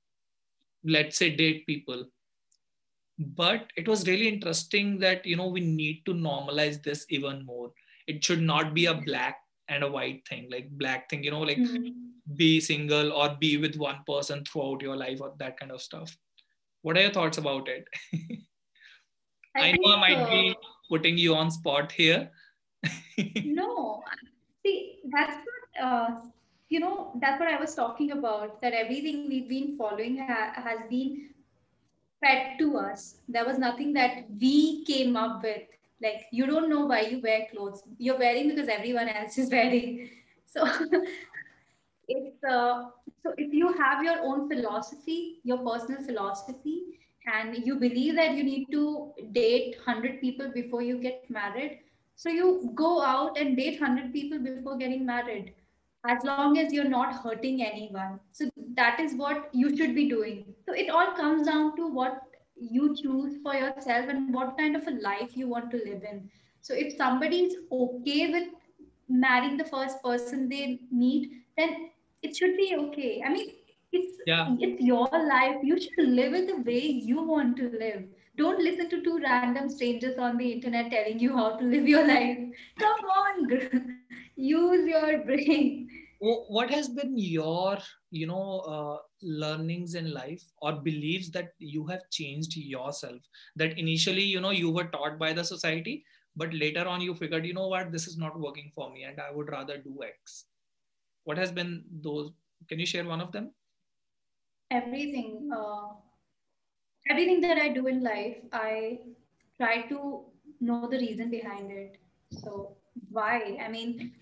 let's say date people. But it was really interesting that you know we need to normalize this even more. It should not be a black and a white thing like black thing you know like mm-hmm. be single or be with one person throughout your life or that kind of stuff. What are your thoughts about it? *laughs* I, I know i might uh, be putting you on spot here. *laughs* No. See that's not uh, you know that's what i was talking about that everything we've been following ha- has been fed to us. There was nothing that we came up with. Like you don't know why you wear clothes. You're wearing because everyone else is *laughs* wearing. So *laughs* it's uh, so if you have your own philosophy, your personal philosophy, and you believe that you need to date 100 people before you get married, so you go out and date 100 people before getting married as long as you're not hurting anyone. So that is what you should be doing. So it all comes down to what you choose for yourself and what kind of a life you want to live in. So if somebody is okay with marrying the first person they meet, then it should be okay. I mean, it's yeah. it's your life. You should live it the way you want to live. Don't listen to two random strangers on the internet telling you how to live your *laughs* life. Come on, *laughs* use your brain what has been your you know uh, learnings in life or beliefs that you have changed yourself? That initially you know you were taught by the society but later on you figured you know what? This is not working for me and i would rather do x. What has been those can you share one of them? Everything uh, everything that i do in life i try to know the reason behind it. So why? I mean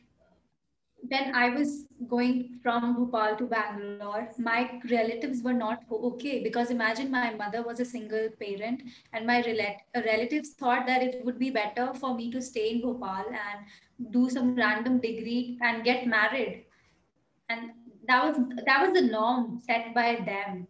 when I was going from Bhopal to Bangalore, my relatives were not okay because imagine my mother was a single parent, and my relatives thought that it would be better for me to stay in Bhopal and do some random degree and get married, and that was that was the norm set by them.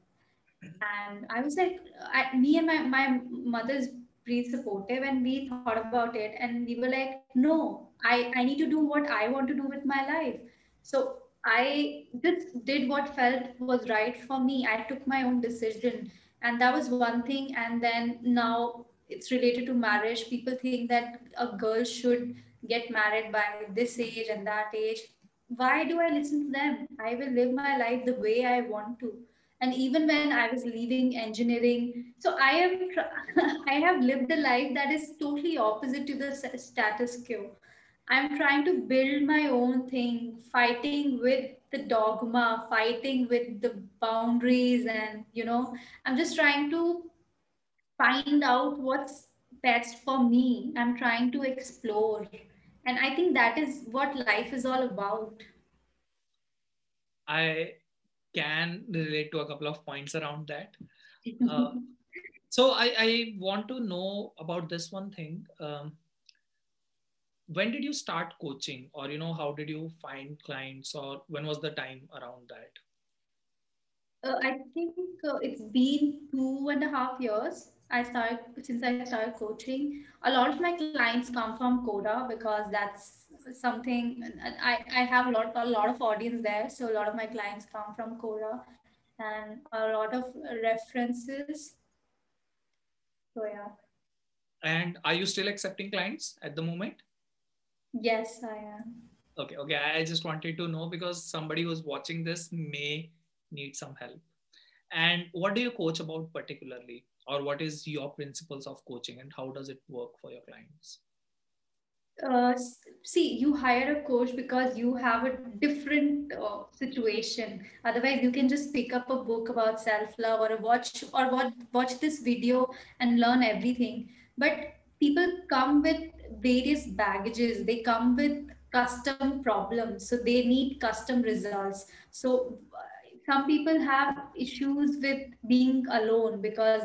And I was like, I, me and my my mother's pretty supportive, and we thought about it, and we were like, no, I, I need to do what I want to do with my life. So I just did what felt was right for me. I took my own decision. And that was one thing. And then now it's related to marriage. People think that a girl should get married by this age and that age. Why do I listen to them? I will live my life the way I want to. And even when I was leaving engineering, so I have *laughs* I have lived a life that is totally opposite to the status quo. I'm trying to build my own thing, fighting with the dogma, fighting with the boundaries, and you know, I'm just trying to find out what's best for me. I'm trying to explore. And I think that is what life is all about. I can relate to a couple of points around that. *laughs* Uh, so I, I want to know about this one thing. Um, when did you start coaching? Or you know how did you find clients? Or when was the time around that? Uh, i think uh, it's been two and a half years i started since i started coaching. A lot of my clients come from Quora because that's something i i have a lot a lot of audience there. So a lot of my clients come from Quora and a lot of references. So yeah. And are you still accepting clients at the moment Yes, I am. Okay, okay. I just wanted to know because somebody who's watching this may need some help. And what do you coach about particularly? Or what is your principles of coaching and how does it work for your clients? Uh, see, you hire a coach because you have a different uh, situation. Otherwise, you can just pick up a book about self-love or watch or watch, watch this video and learn everything. But people come with various baggages they come with custom problems. So they need custom results. So some people have issues with being alone because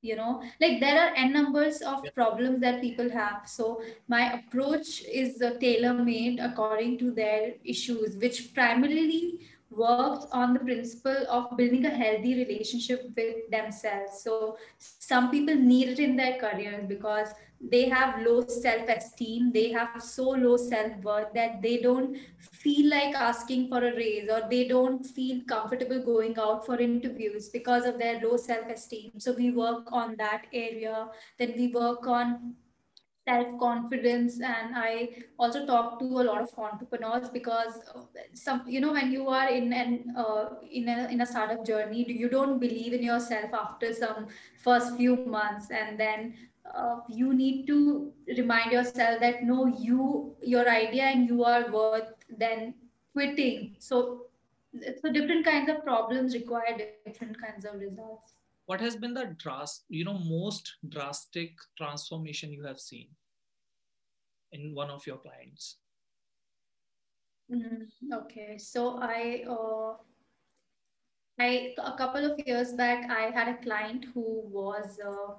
you know like there are n numbers of problems that people have. So my approach is uh, tailor made according to their issues which primarily works on the principle of building a healthy relationship with themselves. So some people need it in their careers because they have low self esteem they have so low self worth that they don't feel like asking for a raise or they don't feel comfortable going out for interviews because of their low self esteem so we work on that area. Then we work on self confidence and i also talk to a lot of entrepreneurs because uh, some you know when you are in an uh, in a in a startup journey you don't believe in yourself after some first few months. And then uh, you need to remind yourself that no you your idea and you are worth then quitting. So so different kinds of problems require different kinds of results. What has been the drast you know most drastic transformation you have seen in one of your clients? Mm, okay. So i uh, I a couple of years back, I had a client who was uh,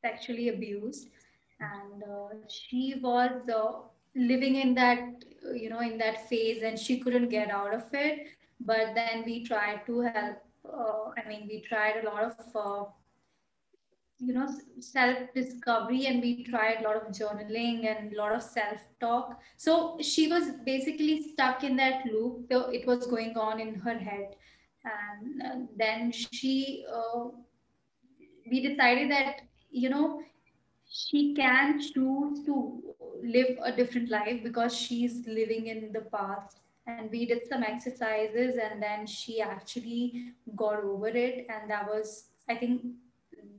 sexually abused, and uh, she was uh, living in that you know in that phase, and she couldn't get out of it. But then we tried to help. Uh, I mean, we tried a lot of uh, you know self discovery and we tried a lot of journaling and a lot of self talk so she was basically stuck in that loop so it was going on in her head and uh, then she uh, we decided that you know she can choose to live a different life because she's living in the past. And we did some exercises and then she actually got over it. And that was i think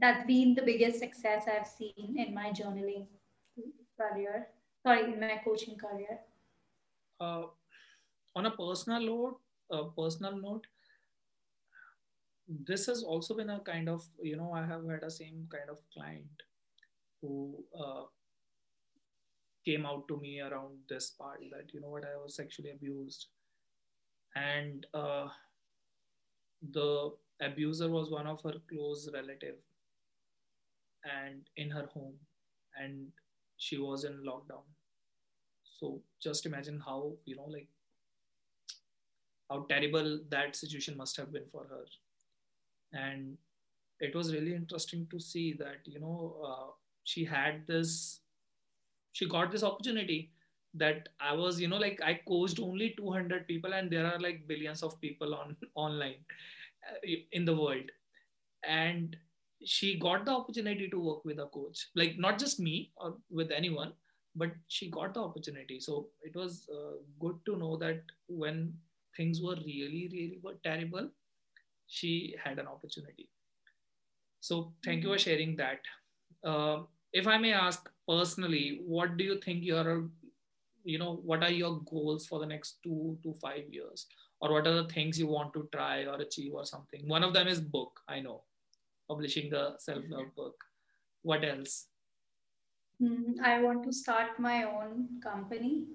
that's been the biggest success i've seen in my journaling career. Sorry in my coaching career. Uh, on a personal note uh, personal note this has also been a kind of you know i have had a same kind of client who uh, came out to me around this part that you know what i was sexually abused. And uh, the abuser was one of her close relative and in her home and she was in lockdown. So just imagine how you know like how terrible that situation must have been for her and it was really interesting to see that you know uh, she had this she got this opportunity that i was you know like i coached only 200 people and there are like billions of people on *laughs* online uh, in the world. And she got the opportunity to work with a coach like not just me or with anyone but she got the opportunity. So it was uh, good to know that when things were really really terrible she had an opportunity. So thank you for mm-hmm. sharing that. Uh, if I may ask personally, what do you think your, you know, what are your goals for the next two to five years? Or what are the things you want to try or achieve or something? One of them is book, I know, publishing the self-love book. What else? Mm, I want to start my own company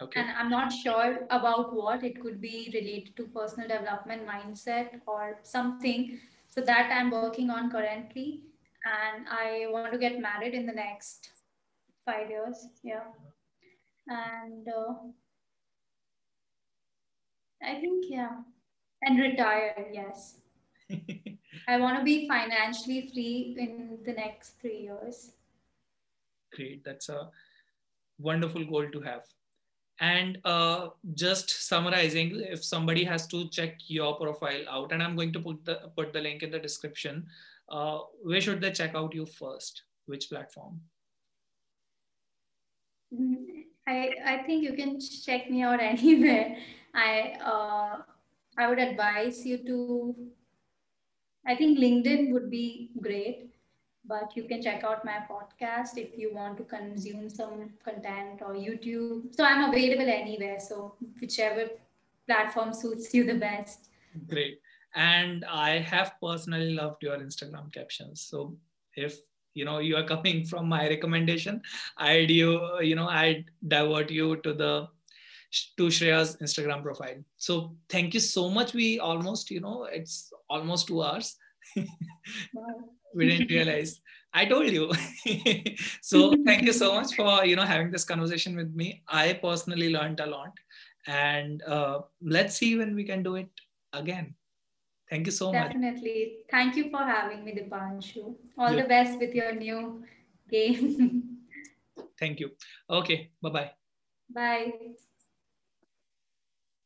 Okay. And I'm not sure about what it could be related to personal development mindset or something. So that I'm working on currently. And I want to get married in the next five years. Yeah. And uh, I think, yeah. And retire, yes. *laughs* I want to be financially free in the next three years. Great. That's a wonderful goal to have. And uh, just summarizing, if somebody has to check your profile out, and I'm going to put the put the link in the description, uh, where should they check out you first? Which platform? Mm-hmm. I I think you can check me out *laughs* anywhere. I uh, I would advise you to. I think LinkedIn would be great but you can check out my podcast if you want to consume some content or YouTube. So I'm available anywhere. So whichever platform suits you the best. Great. And I have personally loved your Instagram captions. So if you know you are coming *laughs* from my recommendation, I'd you you know I'd divert you to the to Shreya's Instagram profile. So thank you so much. We almost you know it's almost two hours. *laughs* wow we didn't realize. I told you. *laughs* So thank you so much for you know having this conversation with me. I personally learned a lot. And uh, let's see when we can do it again. Thank you so definitely. much. Definitely. Thank you for having me dipanshu. All yeah. the best with your new game. *laughs* Thank you. Okay. Bye-bye. Bye